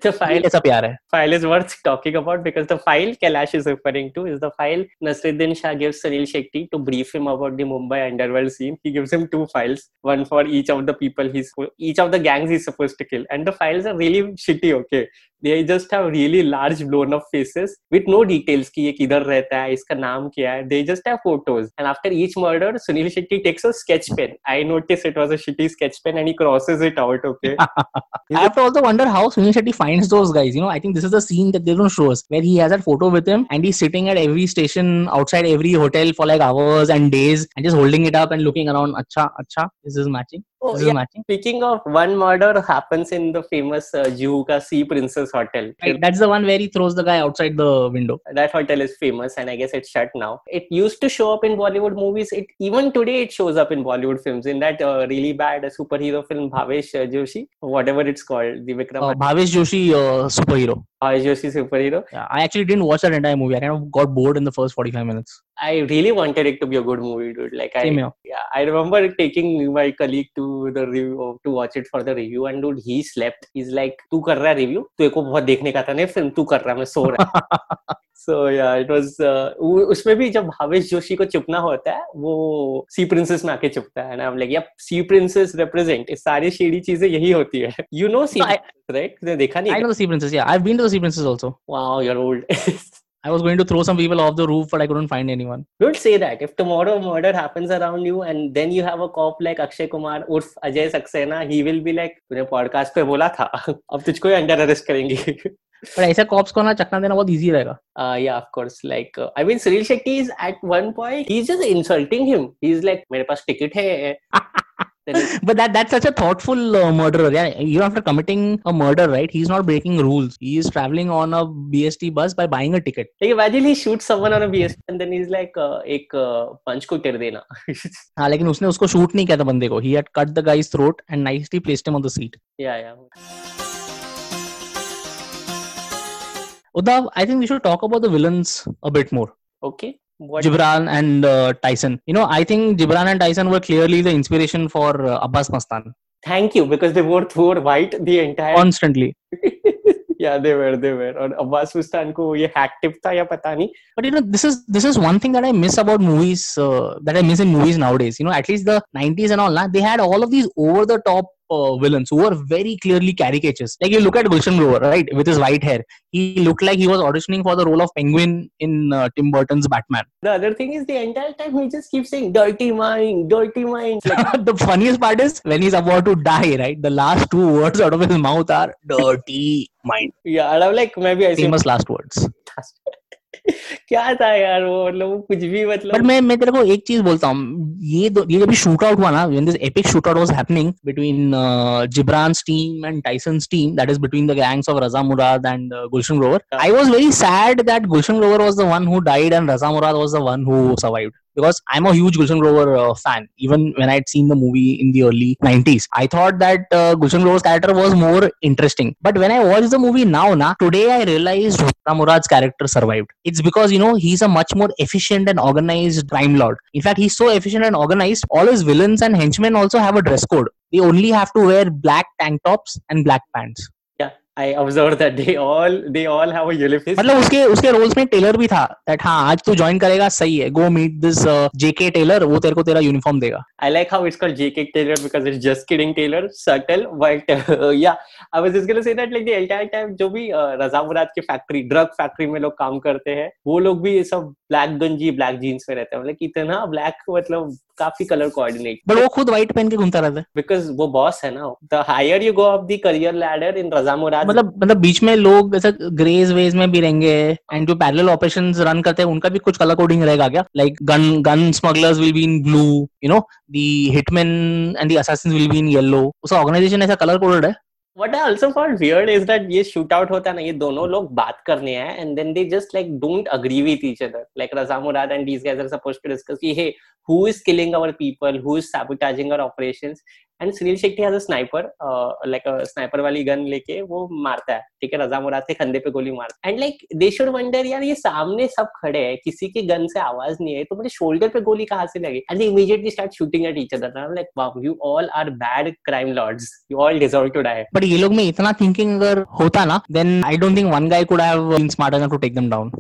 the file ऐसा प्यार है. file is worth talking about because the file Kailash is referring to is the file Nasruddin Shah gives Sunil Shetty to brief him about the Mumbai underworld scene. He gives him two files, one for each of the people he's each of the gangs he's supposed to kill, and the files are really shitty. Okay, They just have really large blown up faces with no details कि ये किधर रहता है इसका नाम क्या है they just have photos and after each murder Sunil Shetty takes a sketch pen I noticed it was a shitty sketch pen and he crosses it out okay I have to also wonder how Sunil Shetty finds those guys. You know, I think this is the scene that they don't show us where he has that photo with him and he's sitting at every station outside every hotel for like hours and days and just holding it up and looking around. Acha, acha, this is matching. Oh, This yeah. Speaking of one murder happens in the famous uh, Sea Princess Hotel. Right, that's the one where he throws the guy outside the window. That hotel is famous and I guess it's shut now. It used to show up in Bollywood movies. It even today it shows up in Bollywood films. In that uh, really bad superhero film Bhavesh uh, Joshi, whatever it's called, the Vikram Uh, Bhavesh Joshi, uh, superhero. Bhavesh Joshi superhero. Yeah, I actually didn't watch that entire movie. I kind of got bored in the first 45 minutes. I really wanted it to be a good movie, dude. Like I, Same yeah, I remember taking my colleague to the review to watch it for the review, and dude, he slept. He's like, "तू कर रहा है review? तेरे को बहुत देखने का था नहीं फ़िल्म तू कर रहा है मैं सो रहा है." so yeah, it was. Uh, उ- उसमें भी जब भावेश जोशी को चुपना होता है वो सी प्रिंसेस में आके चुपता है ना like yup Sea Princess represent सारी शेडी चीज़ें यही होती है यू नो सी राइट देखा I नहीं know the Sea Princess. Yeah, I've been to the Sea Princess also. Wow you're old I was going to throw some people off the roof, but I couldn't find anyone. Don't say that. If tomorrow murder happens around you and then you have a cop like Akshay Kumar urf Ajay Saxena, he will be like, तूने podcast पे बोला था अब तुझको ही under arrest करेंगे But ऐसे cops को ना चकना देना बहुत easy रहेगा. uh, yeah of course like uh, I mean Sunil Shetty is at one point he's just insulting him he's like मेरे पास टिकट है But that that's such a thoughtful uh, murderer. Yeah, even after committing a murder, right? He's not breaking rules. He is traveling on a BST bus by buying a ticket. like imagine he shoots someone on a BS and then he's like uh, एक punch को टिर देना हाँ लेकिन उसने उसको shoot नहीं किया था बंदे को. He had cut the guy's throat and nicely placed him on the seat. yeah yeah Uddhav, I think we should talk about the villains a bit more. okay what? Gibran and uh, Tyson. You know, I think Gibran and Tyson were clearly the inspiration for uh, Abbas Mastan. Thank you, because they both wore white the entire constantly. <laughs> yeah, they were, they were. And Abbas Mastan ko ye hack tip tha ya pata nahi. But you know, this is this is one thing that I miss about movies uh, that I miss in movies nowadays. You know, at least the 90s and all, nah, they had all of these over the top uh, villains who were very clearly caricatures. Like you look at Gulshan Grover, right, with his white hair. He looked like he was auditioning for the role of Penguin in uh, Tim Burton's Batman. The other thing is the entire time he just keeps saying dirty mind, dirty mind. <laughs> Like, the funniest part is when he's about to die, right? The last two words out of his mouth are "dirty mind." yeah, and I'm like maybe I Famous last words. <laughs> क्या था यार वो मतलब कुछ भी मतलब। But मैं मैं तेरे को एक चीज़ बोलता हूँ ये दो, ये जब शूट आउट हुआ ना when this epic shoot out was happening between Jibran team and Tyson team that is between the gangs of Raza Murad and Gulshan Grover I was very sad that Gulshan Grover was the one who died and Raza Murad was the one who survived because I'm a huge Gulshan Grover uh, fan. Even when I'd seen the movie in the early 90s I thought that uh, Gulshan Grover's character was more interesting. But when I watched the movie now na today I realized Murad's character survived. It's because you know he's a much more efficient and organized crime lord. In fact he's so efficient and organized all his villains and henchmen also have a dress code. They only have to wear black tank tops and black pants I observe that they all they all have a यूलिफिस मतलब उसके उसके roles में tailor भी था that हाँ आज तू join करेगा सही है go meet this JK tailor वो तेरे को तेरा यूनिफॉर्म देगा। I like how it's called JK tailor because it's just kidding tailor subtle but yeah I was just gonna say that like the entire time जो भी रजा मुराद की factory drug factory में लोग काम करते हैं वो लोग भी सब ब्लैक गंजी ब्लैक जींस में रहते हैं। मतलब इतना ब्लैक मतलब काफ़ी कलर कोऑर्डिनेट बट वो खुद व्हाइट पहन के घूमता रहता है। बिकॉज़ वो बॉस है ना the higher you go up the career ladder in Raza Murad मतलब मतलब बीच में लोग ऐसा ग्रेज वेज में भी रहेंगे एंड जो पैरेलल ऑपरेशंस रन करते हैं उनका भी कुछ कलर कोडिंग रहेगा क्या? Like gun gun smugglers will be in blue you know the hitman and the assassins will be in yellow उस ऑर्गेनाइजेशन ऐसा कलर कोडेड है? What I also found weird is that ये shoot out होता है ना ये दोनों लोग बात करने हैं and then they just like don't agree with each other. Like Raza Murad and these guys are supposed to discuss कि hey who is killing our people, who is sabotaging our operations. And Sunil Shetty has a sniper, uh, like a sniper वाली gun लेके वो मारता है ठीक है? रजा मुराद के कंधे पे गोली मारता है। And like they should wonder यार ये सामने सब खड़े हैं किसी के गन से आवाज़ नहीं है तो मुझे शोल्डर पे गोली कहाँ से लगी? And immediately start shooting at each other like wow you all are bad crime lords you all deserve to die but ये लोग में इतना थिंकिंग अगर होता ना then I don't think one guy could have been smart enough to take them down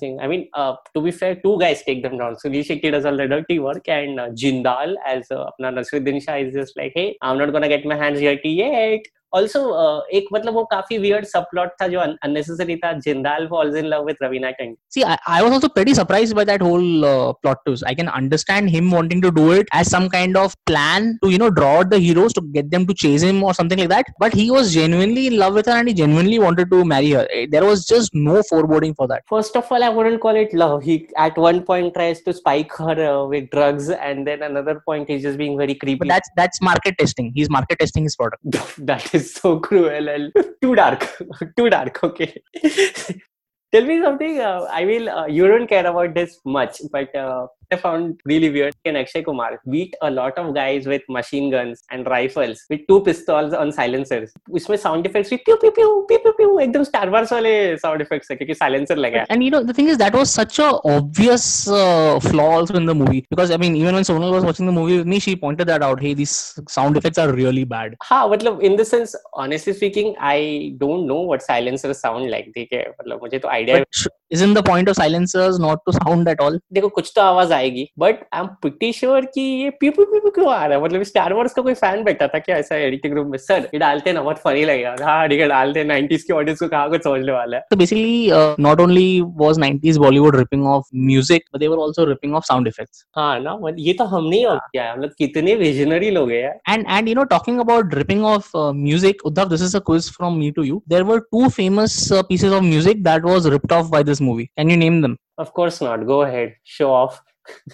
thing. I mean, uh, to be fair, two guys take them down. Sunil Shetty does all the dirty work, and uh, Jindal, as uh, अपना Nasruddin Shah, is just hey, I'm not gonna get my hands dirty yet. Also, uh, एक मतलब वो काफी weird subplot था जो un- unnecessary था. Jindal falls in love with Ravina Tandon. See, I, I was also pretty surprised by that whole uh, plot twist. I can understand him wanting to do it as some kind of plan to, you know, draw out the heroes to get them to chase him or something like that. But he was genuinely in love with her and he genuinely wanted to marry her. Eh, There was just no foreboding for that. First of all, I wouldn't call it love. He at one point tries to spike her uh, with drugs, and then another point he's just being very creepy. But that's that's market testing. He's market testing his product. <laughs> that is so cruel and too dark <laughs> too dark okay. <laughs> Tell me something uh, i will uh, you don't care about this much but uh, I found really weird. And Akshay Kumar beat a lot of guys with machine guns and rifles with two pistols on silencers. उसमें sound effects भी pew pew pew pew pew pew एकदम Star Wars वाले sound effects है क्योंकि silencer लगा है. And you know, the thing is, that was such a obvious uh, flaw also in the movie because I mean, even when Sonal was watching the movie with me, she pointed that out. Hey, these sound effects are really bad. हाँ मतलब in the sense honestly speaking I don't know what silencers sound like ठीक है मतलब मुझे तो idea But sh- isn't the point of silencers not to sound at all? देखो कुछ तो आवाज आएगी but I am pretty sure कि ये पी पी पी क्यों आ रहा है मतलब स्टार वॉर्स का कोई फैन बैठा था क्या ऐसा एडिटिंग रूम में सर ये डालते ना बहुत फनी लगेगा हाँ ठीक है डालते नाइनटीज की ऑडियंस को कहा कुछ समझने वाला है So basically, uh, not only was 90s Bollywood ripping off music, but they were also ripping off sound effects. हाँ ना मतलब ये तो हमने ही किया है मतलब कितने विजनरी लोग हैं यार And and you know, talking about ripping off uh, music, Uddhav, this is a quiz from me to you. There were two famous uh, pieces of music that was ripped off by this movie. Can you name them? of course not go ahead show off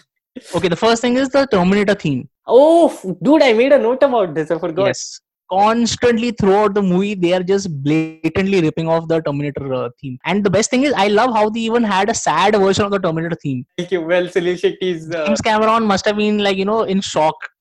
<laughs> Okay, the first thing is the Terminator theme. oh dude I made a note about this I forgot Yes. Constantly throughout the movie, they are just blatantly ripping off the Terminator uh, theme. And the best thing is, I love how they even had a sad version of the Terminator theme. thank you well Sunil Shetty's uh, James Cameron must have been like, you know, in shock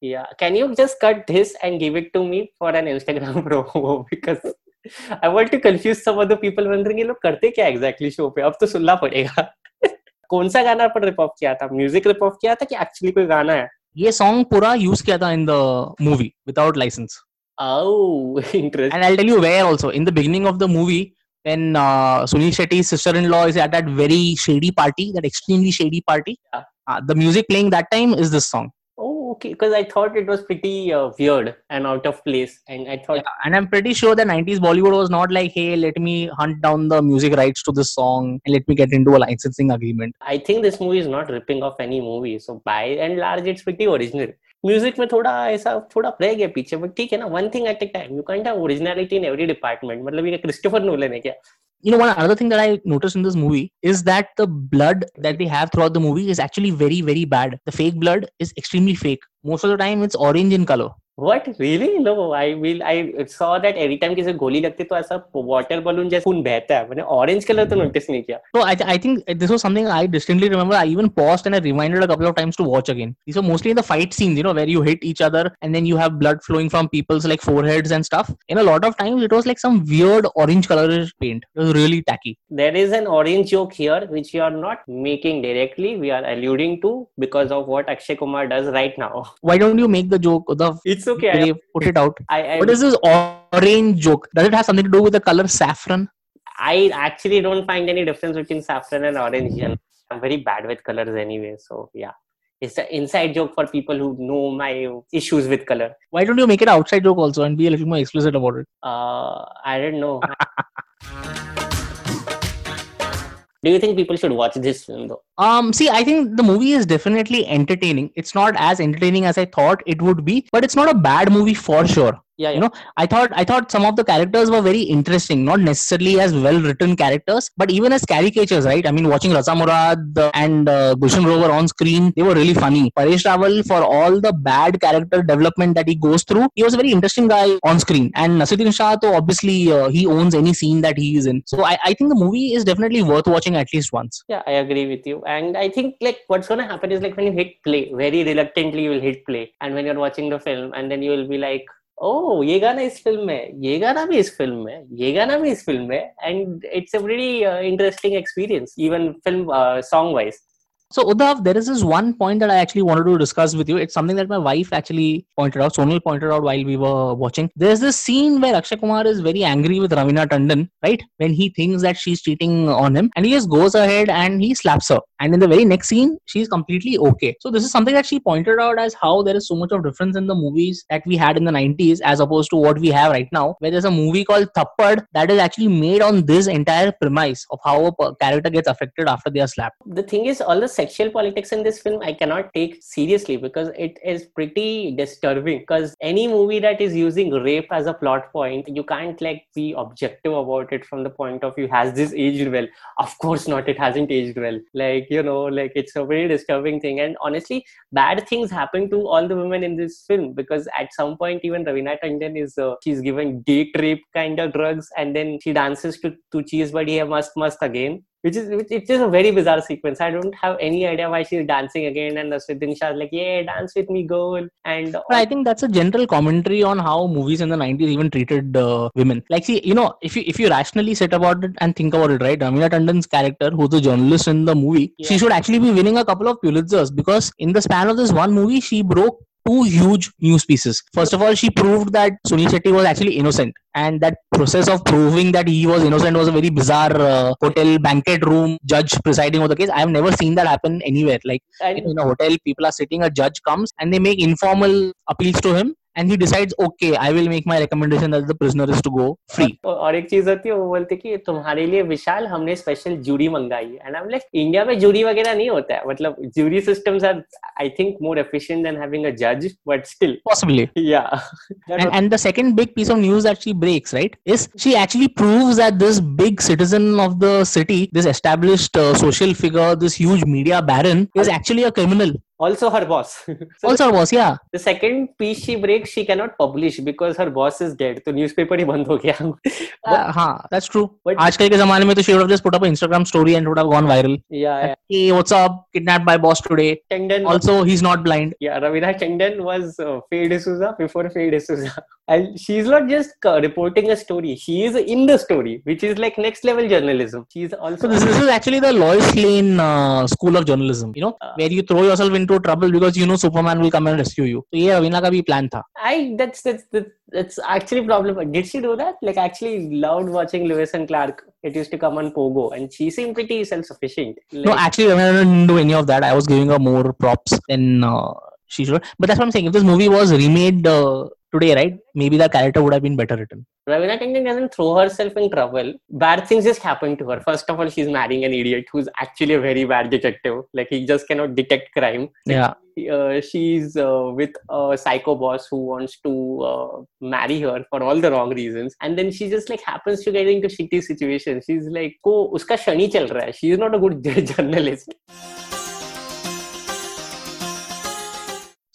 yeah can you just cut this and give it to me for an instagram <laughs> promo because i want to confuse some of the people wondering ये लोग करते क्या exactly show पे अब तो सुनना पड़ेगा <laughs> कौन सा गाना पर रिप ऑफ किया था म्यूजिक रिप ऑफ किया था कि एक्चुअली कोई गाना है ये song पूरा use किया था in the movie without license. Oh, <laughs> interesting. And I'll tell you where also. In the beginning of the movie, when uh, Sunil Shetty's sister-in-law is at that very shady party, that extremely shady party, Yeah. uh, the music playing that time is this song. Oh, okay. Because I thought it was pretty uh, weird and out of place, and I thought, Yeah, and I'm pretty sure the 90s Bollywood was not like, hey, let me hunt down the music rights to this song and let me get into a licensing agreement. I think this movie is not ripping off any movie. So by and large, it's pretty original. Music में थोड़ा ऐसा थोड़ा रह गया पीछे but ठीक है ना one thing at a time you can't have originality in every department मतलब ये क्रिस्टोफर नोलन है क्या You know, one other thing that I noticed in this movie is that the blood that they have throughout the movie is actually very, very bad. The fake blood is extremely fake. Most of the time, it's orange in color. What really no I will I saw that every time किसी गोली लगती है तो ऐसा water balloon जैसा खून बहता है मैंने ऑरेंज कलर तो नोटिस नहीं किया So I, I think this was something I distinctly remember. I even paused and I rewinded a couple of times to watch again. These are mostly in the fight scenes, you know, where you hit each other and then you have blood flowing from people's like foreheads and stuff. In a lot of times, it was like some weird orange colorish paint. It was really tacky. there is an orange joke here which you are not making directly we are alluding to because of what akshay kumar does right now Why don't you make the joke? The it's okay I, put it out. I, I, What is this orange joke? Does it have something to do with the color saffron? I actually don't find any difference between saffron and orange and i'm very bad with colors anyway so yeah it's an inside joke for people who know my issues with color Why don't you make it outside joke also and be a little more explicit about it? uh i don't know <laughs> do you think people should watch this film though Um, see, I think the movie is definitely entertaining. It's not as entertaining as I thought it would be, but it's not a bad movie for sure. Yeah, You know, I thought I thought some of the characters were very interesting, not necessarily as well written characters, but even as caricatures, right? I mean, watching Raza Murad and uh, Gulshan Grover on screen, they were really funny. Paresh Rawal, for all the bad character development that he goes through, he was a very interesting guy on screen. And Nasiruddin Shah, though, obviously, uh, he owns any scene that he is in. So I, I think the movie is definitely worth watching at least once. yeah i agree with you and i think like what's going to happen is like when you hit play very reluctantly you will hit play and when you're watching the film and then you will be like ओ ये गाना इस film में, ये गाना भी इस film में, ये गाना भी इस फ़िल्म में and it's a very interesting experience even film song wise So, Uddhav, there is this one point that I actually wanted to discuss with you. It's something that my wife actually pointed out. Sonal pointed out while we were watching. There's this scene where Akshay Kumar is very angry with Ravina Tandon, right? When he thinks that she's cheating on him, and he just goes ahead and he slaps her. And in the very next scene, she's completely okay. So, this is something that she pointed out as how there is so much of difference in the movies that we had in the 90s as opposed to what we have right now, where there's a movie called Thappad that is actually made on this entire premise of how a character gets affected after they are slapped. the thing is all the sexual politics in this film I cannot take seriously because it is pretty disturbing. Because any movie that is using rape as a plot point, you can't like be objective about it from the point of view. Has this aged well? Of course not. It hasn't aged well. Like you know, like it's a very disturbing thing. And honestly, bad things happen to all the women in this film because at some point even Ravina Tandon is uh, she's given date rape kind of drugs and then she dances to to cheese buddy must must again which is which, it's just a very bizarre sequence. I don't have any idea why she's dancing again, and Nasruddin Shah is like, "Yeah, dance with me, girl." And But I think that's a general commentary on how movies in the 90s even treated uh, women. Like, see, you know, if you if you rationally sit about it and think about it, right? Ramina Tandon's character, who's a journalist in the movie, she should actually be winning a couple of Pulitzers because in the span of this one movie, she broke two huge news pieces. First of all, she proved that Sunil Shetty was actually innocent, and that process of proving that he was innocent was a very bizarre uh, hotel banquet room judge presiding over the case. I have never seen that happen anywhere. Like in a hotel people are sitting a judge comes and they make informal appeals to him and he decides okay i will make my recommendation that the prisoner is to go free और एक चीज होती है वो बोलते कि तुम्हारे लिए विशाल हमने स्पेशल जूरी मंगाई है and I am like India में जूरी वगैरह नहीं होता है मतलब jury systems are I think more efficient than having a जज बट स्टिल possibly या and, and the second big piece of news that she breaks right is she actually proves that this big citizen of the city this established uh, social figure this huge media baron is actually a criminal Also her boss so also her boss yeah the second piece she breaks she cannot publish because her boss is dead so newspaper hi band ho gaya uh, ha that's true But- आजकल के जमाने में तो she would have just put up an Instagram story and would have gone viral yeah, yeah. hey what's up kidnapped by boss today Chengden also he's not blind yeah Ravina Chengden was uh, Faye D'Souza before Faye D'Souza and she's not just reporting a story she is in the story which is like next level journalism she's also so this, this is actually the lois lane uh, school of journalism you know uh, where you throw yourself into trouble because you know superman will come and rescue you so yeah avina ka bhi plan tha i that's that's that's, actually problem did she do that like actually loved watching lewis and clark it used to come on Pogo, and she seemed pretty self-sufficient. Like, no, actually, I didn't do any of that. I was giving her more props than uh, she should. But that's what I'm saying. If this movie was remade uh, today, right? Maybe the character would have been better written. Ravina Tandon doesn't throw herself in trouble. Bad things just happen to her. First of all, she's marrying an idiot who's actually a very bad detective. Like he just cannot detect crime. Yeah. Uh, she's uh, with a psycho boss who wants to uh, marry her for all the wrong reasons and then she just like happens to get into shitty situations she's like oh uska shani chal raha she's not a good <laughs> journalist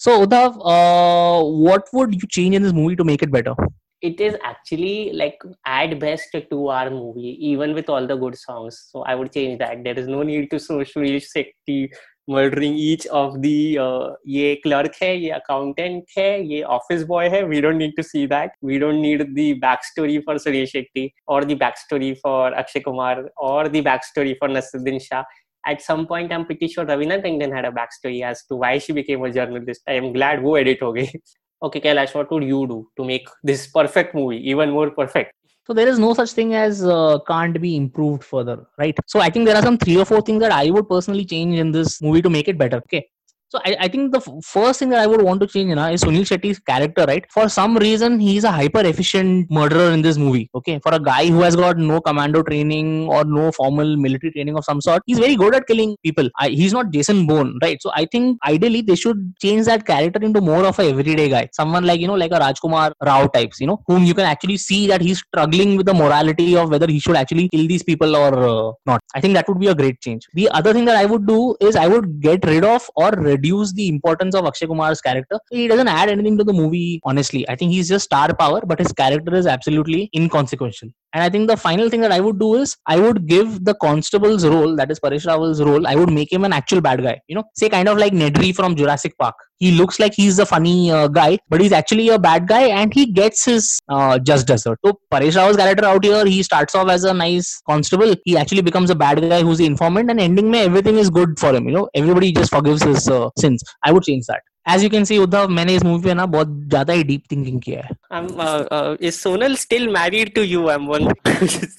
So Udhav, uh, what would you change in this movie to make it better? It is actually like at best a two-hour movie, even with all the good songs. So I would change that. There is no need to Sushmil Shetty murdering each of the uh, ye clerk hai, ye accountant hai, ye office boy hai. We don't need to see that. We don't need the backstory for Suresh Shetty or the backstory for Akshay Kumar or the backstory for Nasruddin Shah at some point i'm pretty sure ravina tangden had a backstory as to why she became a journalist. I am glad who edit okay <laughs> okay kailash what would you do to make this perfect movie even more perfect? So there is no such thing as uh, can't be improved further right? So i think there are some three or four things that i would personally change in this movie to make it better okay? So I, I think the f- first thing that I would want to change you know, is Sunil Shetty's character, right? For some reason, he's a hyper efficient murderer in this movie. Okay. For a guy who has got no commando training or no formal military training of some sort, he's very good at killing people. I, he's not Jason Bourne, right? So I think ideally they should change that character into more of a everyday guy. Someone like, you know, like a Rajkumar Rao types, you know, whom you can actually see that he's struggling with the morality of whether he should actually kill these people or uh, not. I think that would be a great change. The other thing that I would do is I would get rid of or reduce the importance of Akshay Kumar's character. He doesn't add anything to the movie, honestly. I think he's just star power, but his character is absolutely inconsequential. And I think the final thing that I would do is I would give the constable's role, that is Paresh Rawal's role, I would make him an actual bad guy. You know, say kind of like Nedry from Jurassic Park. He looks like he's a funny uh, guy, but he's actually a bad guy and he gets his uh, just desert. So Paresh Rawal's character out here, he starts off as a nice constable. He actually becomes a bad guy who's the informant and ending में everything is good for him. You know, everybody just forgives his uh, sins. I would change that. As you can see, Uddhav मैंने इस movie पे ना बहुत ज़्यादा ही deep thinking किया है I'm uh, uh, is Sonal still married to you I'm wondering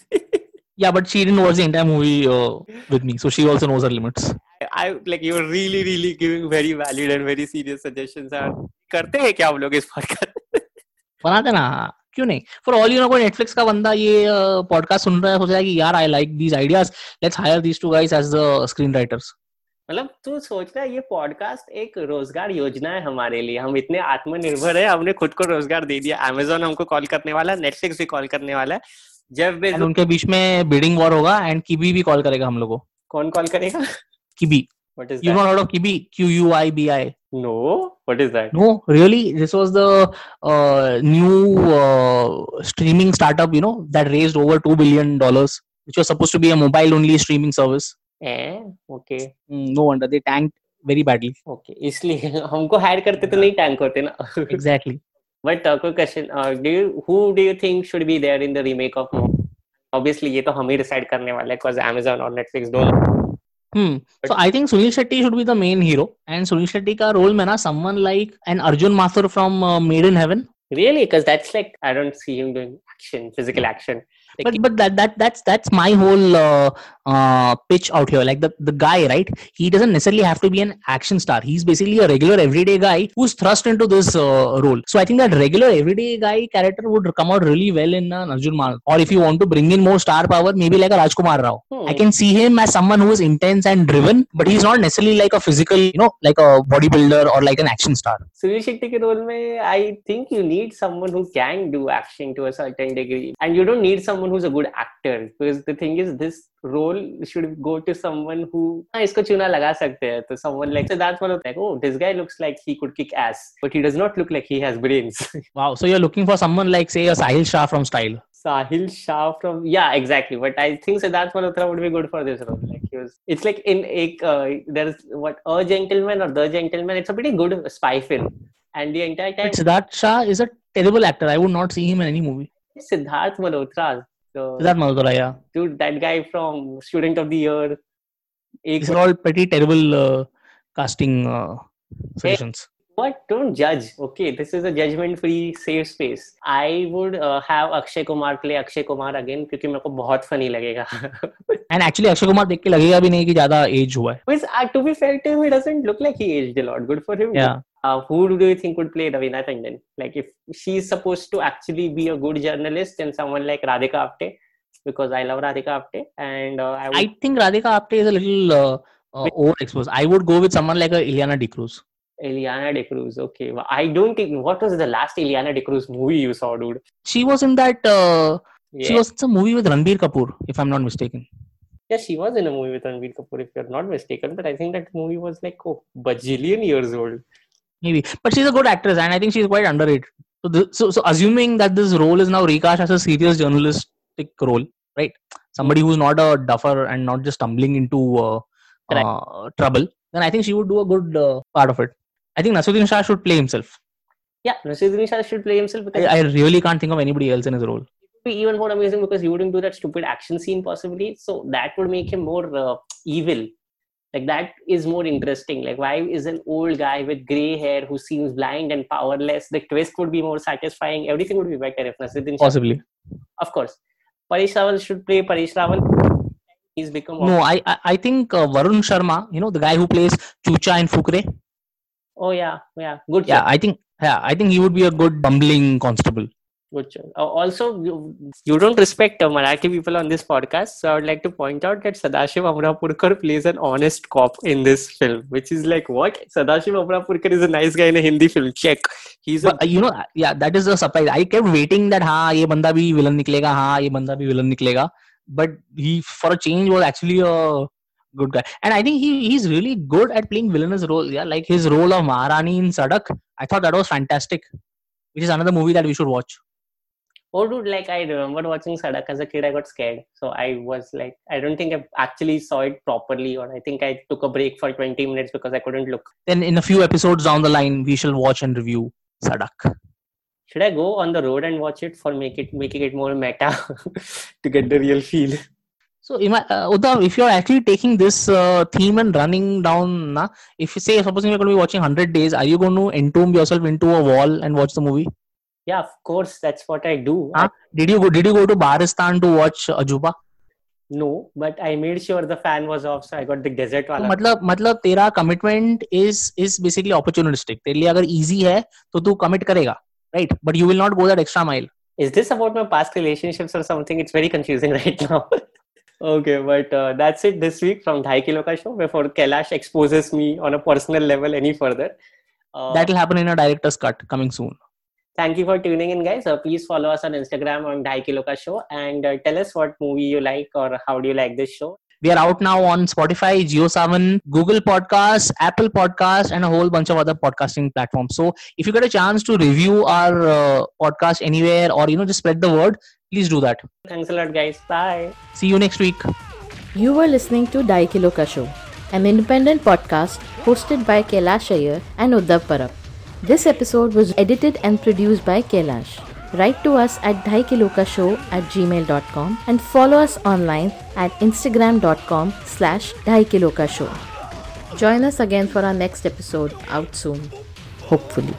Yeah, but she didn't watch the entire movie uh, with me, so she also knows her limits. I like you're really really giving very valid and very serious suggestions यार करते हैं क्या हम लोग इस podcast बनाते ना क्यों नहीं फॉर ऑल यू नो कोई नेटफ्लिक्स का बंदा ये पॉडकास्ट सुन रहा है सोच रहा है कि यार I like these ideas let's hire these two guys as the screen writers मतलब तू सोच रहा है ये पॉडकास्ट एक रोज़गार योजना है हमारे लिए। हम इतने आत्मनिर्भर है हमने खुद को रोज़गार दे दिया। अमेजोन हमको कॉल करने वाला है नेटफ्लिक्स भी कॉल करने वाला है। जेफ एंड बेजोस उनके बीच में बिडिंग वॉर होगा एंड किबी भी कॉल करेगा हम लोग को। कौन कॉल करेगा? Quibi what you that know of kibi? Q u i b i no what is that no really this was the uh, new uh, streaming startup you know that raised over 2 billion dollars which was supposed to be a mobile only streaming service. है <laughs> हमको higher करते तो नहीं tank होते ना। Exactly but question should be there in the remake of obviously ये तो हम ही डिसाइड करने वाले हैं बिकॉज़ Amazon और Netflix दोनों। हम्म so I think Sunil Shetty should be the main hero and Sunil Shetty का रोल में ना someone like an Arjun Mathur from Made in Heaven really because that's like I don't see him doing action physical action Like, but but that, that that's that's my whole uh, uh, pitch out here. Like the, the guy, right? He doesn't necessarily have to be an action star. He's basically a regular everyday guy who's thrust into this uh, role. So I think that regular everyday guy character would come out really well in uh, Arjun Mal. Or if you want to bring in more star power, maybe like a Rajkumar Rao. Hmm. I can see him as someone who is intense and driven, but he's not necessarily like a physical, you know, like a bodybuilder or like an action star. Sunil Shetty ke role mein, I think you need someone who can do action to a certain degree, and you don't need someone someone who's a good actor because the thing is this role should go to someone who ah, isko chuna laga sakte hai. So someone like so that's one of like oh this guy looks like he could kick ass but he does not look like he has brains. <laughs> wow, so you're looking for someone like say a Sahil Shah from Style. Sahil Shah from yeah exactly but I think Siddharth Malhotra would be good for this role like he was it's like in a uh, there's what a gentleman or the gentleman it's a pretty good spy film and the entire time Siddharth Shah is a terrible actor I would not see him in any movie Siddharth Malhotra so siddharth malhotra yeah. dude that guy from Student of the Year these are all pretty terrible uh, casting uh, suggestions what don't judge okay this is a judgment free safe space I would uh, have Akshay Kumar play Akshay Kumar again क्योंकि मेरे को बहुत funny लगेगा and actually Akshay Kumar देख के लगेगा भी नहीं कि ज़्यादा एज हुआ है Which, uh, to be fair to him, he doesn't look like he aged a lot. Good for him. yeah Uh, who do you think would play Ravina Tandon? Like, if she's supposed to actually be a good journalist, and someone like Radhika Apte, because I love Radhika Apte, and uh, I would I think Radhika Apte is a little uh, uh, overexposed. I would go with someone like a Ileana D'Cruz. Eliana De Cruz. Okay, I don't think. What was the last Eliana De Cruz movie you saw, dude? She was in that. Uh, Yeah. She was in some movie with Ranbir Kapoor, if I'm not mistaken. yeah, she was in a movie with Ranbir Kapoor, if you're not mistaken. But I think that movie was like oh, bajillion years old. Maybe, but she's a good actress, and I think she's quite underrated. So, this, so, so assuming that this role is now recast as a serious journalistic role, right? Somebody who's not a duffer and not just stumbling into uh, uh, trouble, then I think she would do a good uh, part of it. I think Nasuddin Shah should play himself. Yeah, Rashidin Shah should play himself because I, I really can't think of anybody else in his role. be even more amazing because he wouldn't do that stupid action scene possibly. So that would make him more uh, evil. Like that is more interesting. Like why is an old guy with gray hair who seems blind and powerless? The twist would be more satisfying. Everything would be better if Nasiruddin Shah, Possibly. of course. Parish Rawal should play Parish Rawal. He's become No, I I, I think uh, Varun Sharma, you know, the guy who plays Chucha in Fukre. Oh yeah, yeah, good. Yeah. I think yeah, I think he would be a good bumbling constable. Good. Uh, also, you, you don't respect uh, Marathi people on this podcast, so I would like to point out that Sadashiv Amrapurkar plays an honest cop in this film, which is like what Sadashiv Amrapurkar is a nice guy in a Hindi film. Check. He's a... But, uh, you know yeah that is a surprise. I kept waiting that ha ye banda bhi villain niklega ha ye banda bhi villain niklega, but he for a change was actually a good guy, and I think he he's really good at playing villainous roles. Yeah, like his role of Maharani in Sadak. I thought that was fantastic. Which is another movie that we should watch. oh dude, like I remember watching Sadak as a kid. I got scared, so I was like, I don't think I actually saw it properly, or I think I took a break for 20 minutes because I couldn't look. Then in a few episodes down the line, we shall watch and review Sadak. Should I go on the road and watch it for make it making it more meta <laughs> to get the real feel? So, uh, Uddhav, if you're actually taking this uh, theme and running down, na, if you say, supposing you're going to be watching 100 days, are you going to entomb yourself into a wall and watch the movie? Yeah, of course, that's what I do. Huh? Did you go? Did you go to Baristan to watch Ajuba? No, but I made sure the fan was off, so I got the desert तो wala. मतलब मतलब तेरा commitment is is basically opportunistic तेरे लिए अगर easy है तो तू कमिट करेगा right but you will not go that extra mile Is this about my past relationships or something? It's very confusing right now. Okay, but uh, that's it this week from Dhai Kilo Ka Show. Before Kailash exposes me on a personal level any further. Uh, That will happen in a director's cut coming soon. thank you for tuning in, guys. Uh, please follow us on Instagram on Dhai Kilo Ka Show and uh, tell us what movie you like or how do you like this show. We are out now on Spotify, JioSavan, Google Podcasts, Apple Podcasts, and a whole bunch of other podcasting platforms. So if you get a chance to review our uh, podcast anywhere or you know just spread the word, please do that. Thanks a lot, guys. Bye. See you next week. You were listening to Daikiloka Show, an independent podcast hosted by Kailash Iyer and Uddhav Parab. This episode was edited and produced by Kailash. Write to us at daikilokashow at gmail.com and follow us online at instagram.com slash daikilokashow. Join us again for our next episode out soon, hopefully.